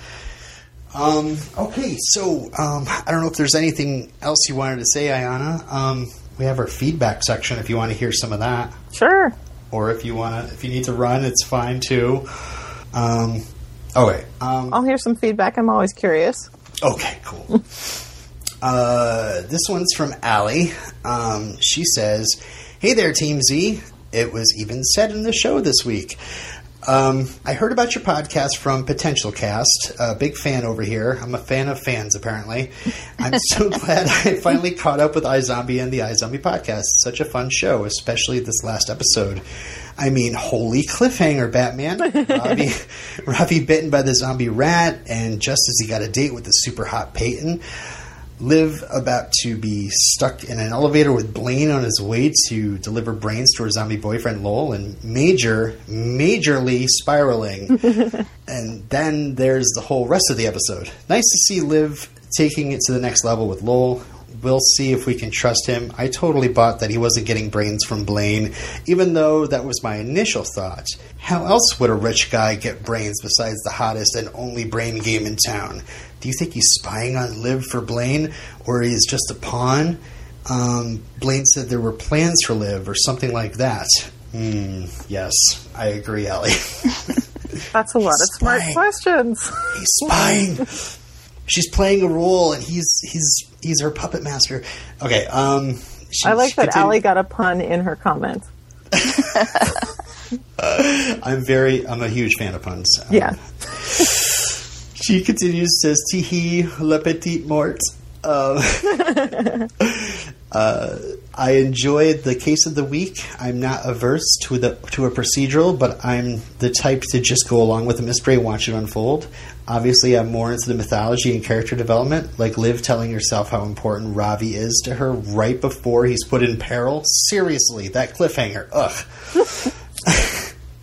Um, okay, so um, I don't know if there's anything else you wanted to say, Aiyana. Um, we have our feedback section if you want to hear some of that, Sure. or if you want to, if you need to run, it's fine too. Um, oh wait. Um, I'll hear some feedback. I'm always curious. Okay, cool. uh, this one's from Allie. Um, she says, Hey there, Team Z. It was even said in the show this week. Um, I heard about your podcast from Potential Cast. A big fan over here. I'm a fan of fans, apparently. I'm so glad I finally caught up with iZombie and the iZombie podcast. Such a fun show, especially this last episode. I mean, holy cliffhanger, Batman. Ravi, Ravi bitten by the zombie rat, and just as he got a date with the super hot Peyton, Liv about to be stuck in an elevator with Blaine on his way to deliver brains to her zombie boyfriend Lowell, and Major majorly spiraling. and then there's the whole rest of the episode. Nice to see Liv taking it to the next level with Lowell. We'll see if we can trust him. I totally bought that he wasn't getting brains from Blaine, even though that was my initial thought. How else would a rich guy get brains besides the hottest and only brain game in town? Do you think he's spying on Liv for Blaine, or he's just a pawn? Um, Blaine said there were plans for Liv, or something like that. Hmm, yes, I agree, Ellie. That's a lot of smart questions. he's spying. She's playing a role, and he's he's he's her puppet master. Okay, um, she- I like that continu- Allie got a pun in her comment. I'm very, I'm a huge fan of puns. Um, Yeah. She continues, says, Tihi, le petit mort. Um, uh, I enjoyed the case of the week. I'm not averse to the to a procedural, but I'm the type to just go along with the mystery and watch it unfold. Obviously, I'm more into the mythology and character development, like Liv telling herself how important Ravi is to her right before he's put in peril. Seriously, that cliffhanger. Ugh.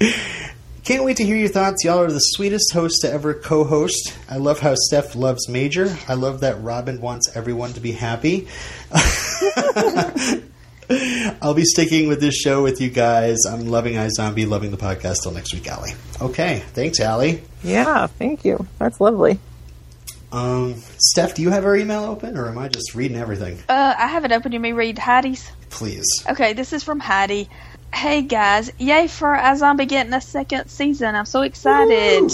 Can't wait to hear your thoughts. Y'all are the sweetest hosts to ever co host. I love how Steph loves Major. I love that Robin wants everyone to be happy. I'll be sticking with this show with you guys. I'm loving iZombie, loving the podcast. Till next week, Allie. Okay, thanks, Allie. Yeah, thank you. That's lovely. Um, Steph, do you have our email open, or am I just reading everything? Uh, I have it open. You may read Hattie's. Please. Okay, this is from Heidi. Hey guys, yay for iZombie getting a second season. I'm so excited.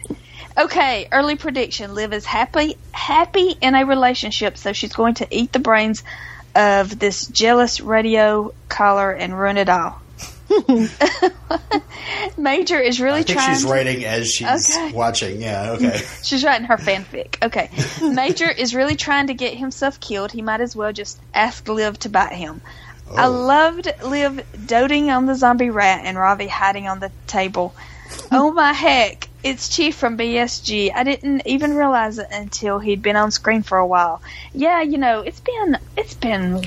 okay, early prediction. Liv is happy happy in a relationship, so she's going to eat the brains of this jealous radio caller and ruin it all. Major is really I think trying she's to- writing as she's Okay. watching. Yeah, okay. She's writing her fanfic. Okay. Major is really trying to get himself killed. He might as well just ask Liv to bite him. I Oh. loved Liv doting on the zombie rat and Ravi hiding on the table. oh my heck. It's Chief from BSG. I didn't even realize it until he'd been on screen for a while. Yeah, you know, it's been, it's been,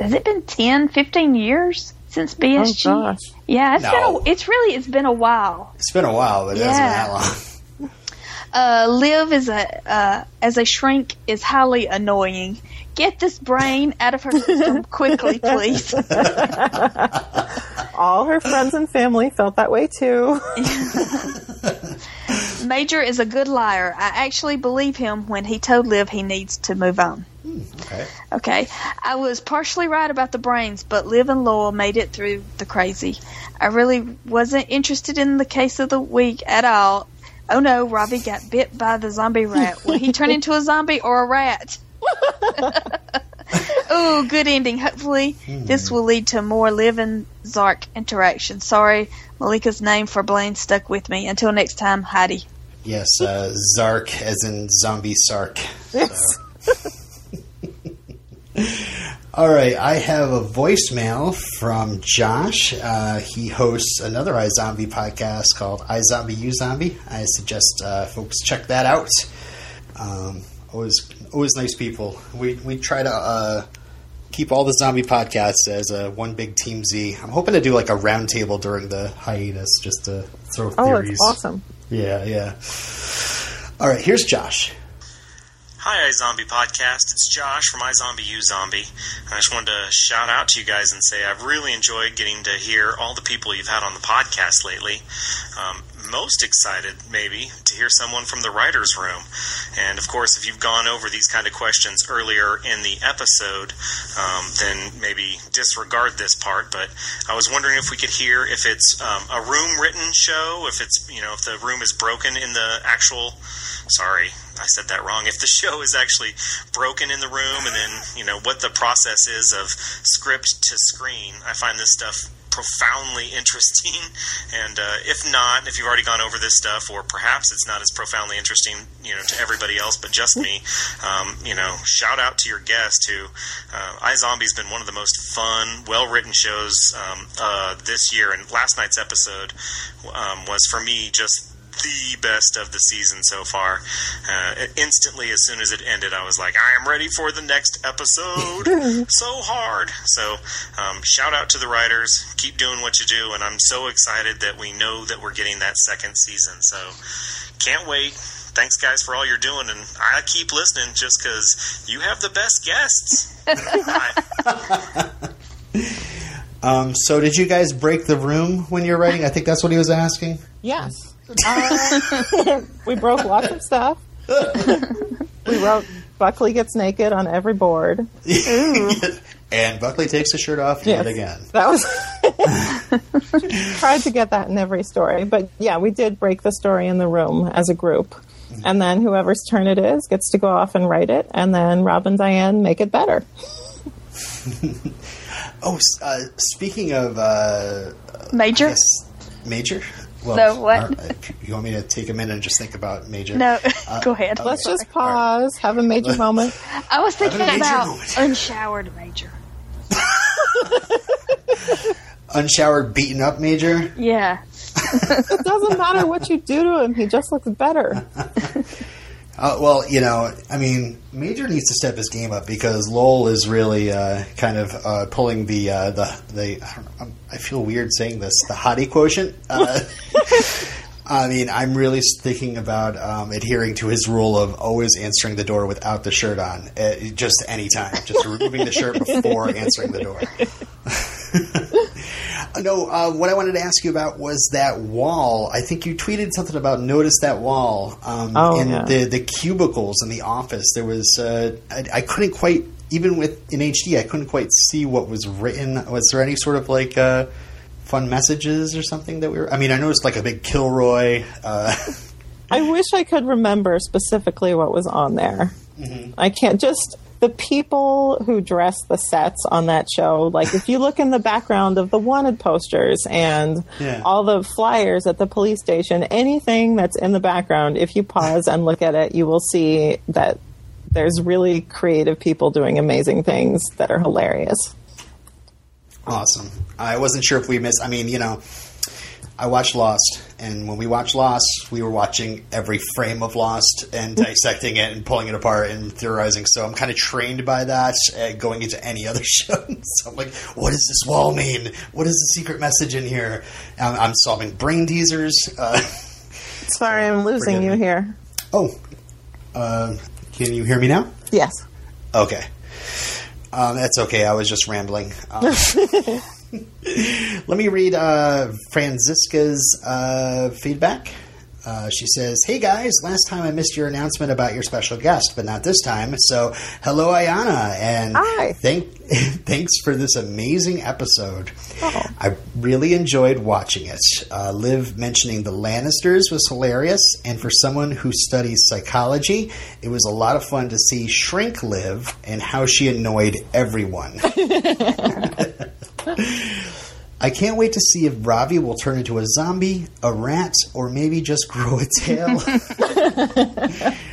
has it been 10, 15 years since BSG? Oh gosh. Yeah, it's No. been a, it's really, it's been a while. It's been a while, but it Yeah. hasn't been that long. Uh, Liv is a uh, as a shrink is highly annoying. Get this brain out of her system quickly, please. All her friends and family felt that way too. Major is a good liar. I actually believe him when he told Liv he needs to move on. Hmm, okay. Okay. I was partially right about the brains, but Liv and Lowell made it through the crazy. I really wasn't interested in the case of the week at all. Oh no, Ravi got bit by the zombie rat. Will he turn into a zombie or a rat? Ooh, good ending. Hopefully, this will lead to more Liv and Zark interaction. Sorry, Malika's name for Blaine stuck with me. Until next time, Heidi. Yes, uh, Zark, as in zombie Sark. Yes. All right, I have a voicemail from Josh. Uh, he hosts another iZombie podcast called iZombie You Zombie. I suggest uh, folks check that out. Um, always, always nice people. We we try to uh, keep all the zombie podcasts as a one big team Z. I'm hoping to do like a roundtable during the hiatus, just to throw Oh, theories. it's awesome. Yeah, yeah. All right, here's Josh. Hi, iZombie Podcast. It's Josh from iZombie You Zombie. I just wanted to shout out to you guys and say I've really enjoyed getting to hear all the people you've had on the podcast lately. Um, most excited, maybe, to hear someone from the writer's room. And of course, if you've gone over these kind of questions earlier in the episode, um, then maybe disregard this part. But I was wondering if we could hear if it's um, a room written show, if it's, you know, if the room is broken in the actual. Sorry, I said that wrong. If the show is actually broken in the room, and then, you know, what the process is of script to screen, I find this stuff profoundly interesting. And uh, if not, if you've already gone over this stuff, or perhaps it's not as profoundly interesting, you know, to everybody else but just me, um, you know, shout out to your guest who, uh, iZombie's been one of the most fun, well-written shows um, uh, this year. And last night's episode um, was for me just the best of the season so far. Uh, instantly, as soon as it ended, I was like, I am ready for the next episode. so hard. So, um, shout out to the writers. Keep doing what you do, and I'm so excited that we know that we're getting that second season. So, can't wait. Thanks, guys, for all you're doing, and I keep listening just because you have the best guests. Um, so, did you guys break the room when you're writing? I think that's what he was asking. Yes. Uh, we broke lots of stuff. we wrote Buckley gets naked on every board. and Buckley takes his shirt off Yes. yet again. That was tried to get that in every story, but yeah, we did break the story in the room as a group, and then whoever's turn it is gets to go off and write it, and then Rob and Diane make it better. Oh, uh, speaking of uh, Major? yes, Major. Well, No, what? all right, you want me to take a minute and just think about Major? No, Uh, go ahead. Let's just pause, have a major moment. I was thinking Have a major about moment. unshowered Major. Unshowered, beaten up Major. Yeah. It doesn't matter what you do to him; he just looks better. Uh, well, you know, I mean, Major needs to step his game up because Lowell is really uh, kind of uh, pulling the uh, the the. I, I'm- feel weird saying this. The hottie quotient. Uh, I mean, I'm really thinking about um, adhering to his rule of always answering the door without the shirt on, uh, just any time, just removing the shirt before answering the door. no, uh, what I wanted to ask you about was that wall. I think you tweeted something about notice that wall um, Oh, in yeah. the the cubicles in the office. There was uh, I, I couldn't quite even with in HD. I couldn't quite see what was written. Was there any sort of like uh, fun messages or something that we were? I mean, I noticed like a big Kilroy. Uh, I wish I could remember specifically what was on there. I can't just the people who dress the sets on that show. Like if you look in the background of the wanted posters and Yeah. all the flyers at the police station, anything that's in the background, if you pause and look at it, you will see that there's really creative people doing amazing things that are hilarious. Awesome. I wasn't sure if we missed. I mean, you know, I watched Lost, and when we watched Lost, we were watching every frame of Lost and dissecting it and pulling it apart and theorizing. So I'm kind of trained by that uh, going into any other show. so I'm like, what does this wall mean? What is the secret message in here? I'm, I'm solving brain teasers. Uh, Sorry, I'm losing you here. oh, uh, can you hear me now? Yes. Okay. Um, that's okay. I was just rambling. Um, let me read uh, Franziska's uh, feedback. Uh, she says, "Hey guys, last time I missed your announcement about your special guest, but not this time. So, hello, Aiyana, and Hi. thank thanks for this amazing episode. Oh. I really enjoyed watching it. Uh, Liv mentioning the Lannisters was hilarious, and for someone who studies psychology, it was a lot of fun to see Shrink Liv and how she annoyed everyone." I can't wait to see if Ravi will turn into a zombie, a rat, or maybe just grow a tail.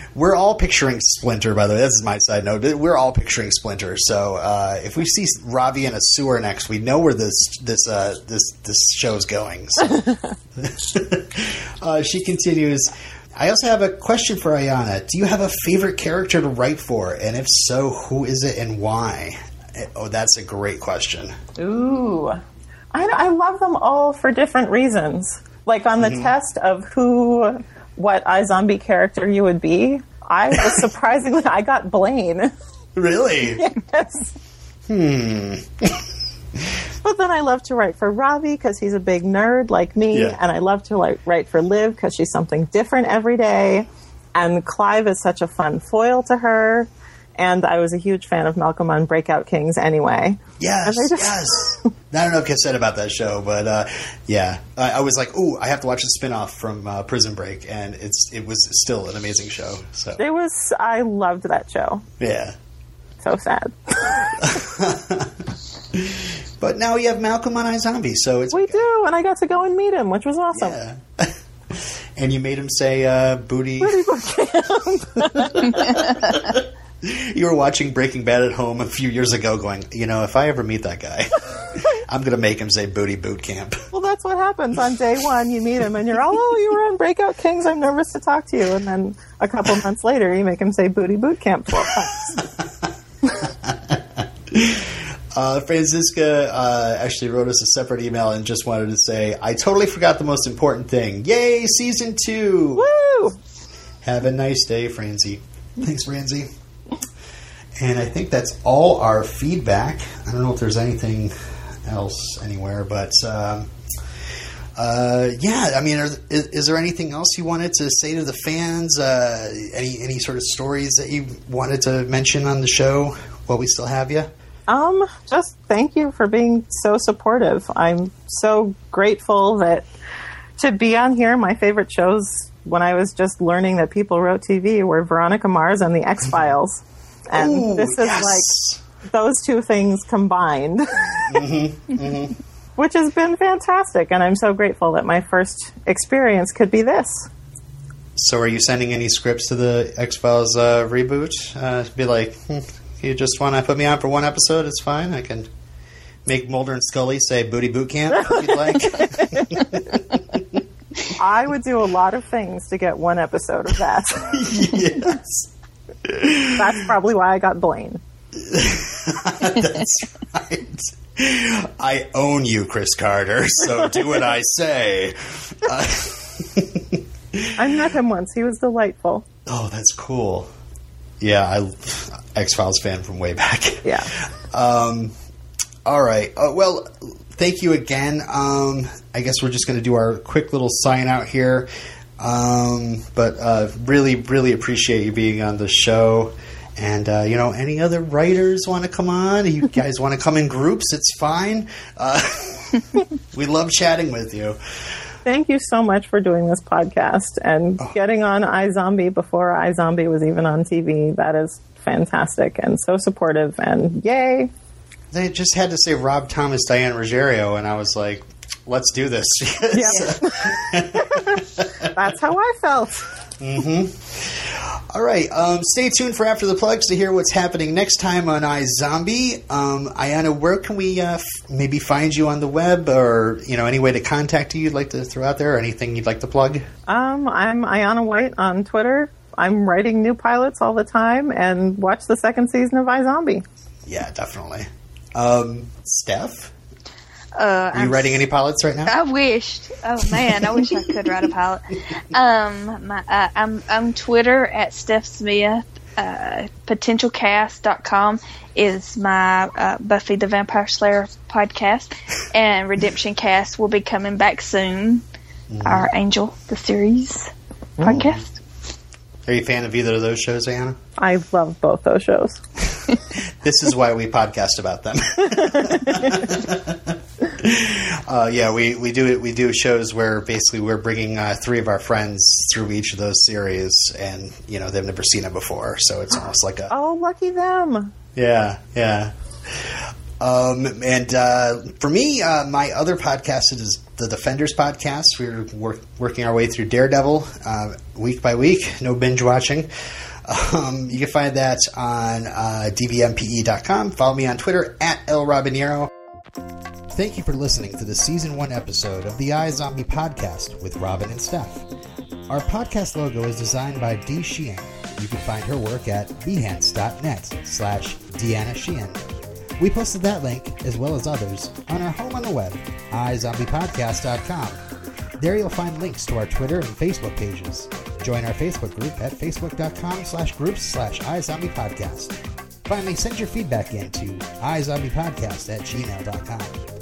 We're all picturing Splinter, by the way. This is my side note. We're all picturing Splinter. So uh, if we see Ravi in a sewer next, we know where this this uh, this this show's going. So. uh, she continues. I also have a question for Aiyana. Do you have a favorite character to write for, and if so, who is it and why? Oh, that's a great question. Ooh. I, I love them all for different reasons. Like on the test of who, what iZombie character you would be, I was surprisingly, I got Blaine. Really? Yes. Hmm. But then I love to write for Ravi because he's a big nerd like me, Yeah. and I love to like write for Liv because she's something different every day. And Clive is such a fun foil to her. And I was a huge fan of Malcolm on Breakout Kings anyway. Yes, just- yes. I don't know what I said about that show, but uh, yeah, I, I was like, "Ooh, I have to watch the spinoff from uh, Prison Break," and it's it was still an amazing show. So It was, I loved that show. yeah, So sad. but now we have Malcolm on iZombie, so it's We do, and I got to go and meet him, which was awesome. yeah. and you made him say uh, "booty." you were watching Breaking Bad at home a few years ago, going, "You know, if I ever meet that guy, I'm going to make him say "booty boot camp." Well, that's what happens on day one. You meet him, and you're all, oh, you were on Breakout Kings. I'm nervous to talk to you. And then a couple months later, you make him say Booty Boot Camp 12 times. Uh, Francisca uh, actually wrote us a separate email and just wanted to say, I totally forgot the most important thing. Yay, season two! Woo! Have a nice day, Franzi. Thanks, Franzi. And I think that's all our feedback. I don't know if there's anything else anywhere, but um, uh, yeah, I mean, are, is, is there anything else you wanted to say to the fans? Uh, any any sort of stories that you wanted to mention on the show while we still have you? Um, just thank you for being so supportive. I'm so grateful that to be on here. My favorite shows when I was just learning that people wrote TV were Veronica Mars and The X Files. And Ooh, this is yes. like those two things combined, which has been fantastic. And I'm so grateful that my first experience could be this. So, are you sending any scripts to the X Files uh, reboot? Uh, be like, hmm, you just want to put me on for one episode? It's fine. I can make Mulder and Scully say "booty boot camp" if you'd like. I would do a lot of things to get one episode of that. yes, That's probably why I got Blaine. that's right. I own you, Chris Carter. So do what I say. Uh, I met him once. He was delightful. oh, that's cool. Yeah, I X Files fan from way back. Yeah. Um, all right. Uh, well, thank you again. Um, I guess we're just going to do our quick little sign out here. Um, but uh, really, really appreciate you being on the show. And uh, you know, any other writers want to come on? You guys want to come in groups? It's fine. Uh, we love chatting with you. Thank you so much for doing this podcast and getting on iZombie before iZombie was even on TV. That is fantastic and so supportive and yay. They just had to say Rob Thomas, Diane Ruggiero, and I was like, "Let's do this." That's how I felt. Mm-hmm. All right. Um, stay tuned for After the Plugs to hear what's happening next time on iZombie. Um, Aiyana, where can we uh, f- maybe find you on the web or, you know, any way to contact you you'd like to throw out there or anything you'd like to plug? Um, I'm Aiyana White on Twitter. I'm writing new pilots all the time and watch the second season of iZombie. Yeah, definitely. Um, Steph, Uh, are you writing any pilots right now? I wished. Oh man, I wish I could write a pilot. Um, my, uh, I'm I'm Twitter at Steph Smith. Uh, potentialcast.com is my uh, Buffy the Vampire Slayer podcast, and Redemption Cast will be coming back soon. Our Angel, the series. podcast. Are you a fan of either of those shows, Anna? I love both those shows. This is why we podcast about them. uh, yeah, we, we do. We do shows where basically we're bringing uh, three of our friends through each of those series, and you know they've never seen it before, so it's almost like a Oh, lucky them. yeah, yeah. Um, and uh, for me, uh, my other podcast is the Defenders podcast. We're work, working our way through Daredevil uh, week by week, no binge watching. Um, you can find that on uh, dvmpe.com. Follow me on Twitter at elrobinero. Thank you for listening to the season one episode of the iZombie podcast with Robin and Steph. Our podcast logo is designed by Dee Sheehan. You can find her work at behance.net slash Deanna Sheehan. We posted that link, as well as others, on our home on the web, iZombiePodcast.com. There you'll find links to our Twitter and Facebook pages. Join our Facebook group at facebook.com slash groups slash iZombiePodcast. Finally, send your feedback in to iZombiePodcast at gmail.com.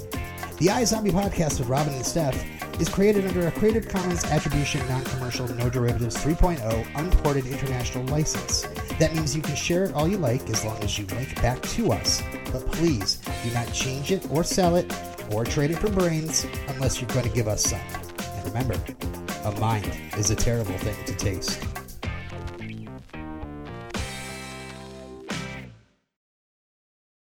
The iZombie Podcast with Robin and Steph is created under a Creative Commons Attribution Non-Commercial No Derivatives 3.0 Unported International License. That means you can share it all you like as long as you link back to us. But please do not change it or sell it or trade it for brains unless you're going to give us some. And remember, a mind is a terrible thing to taste.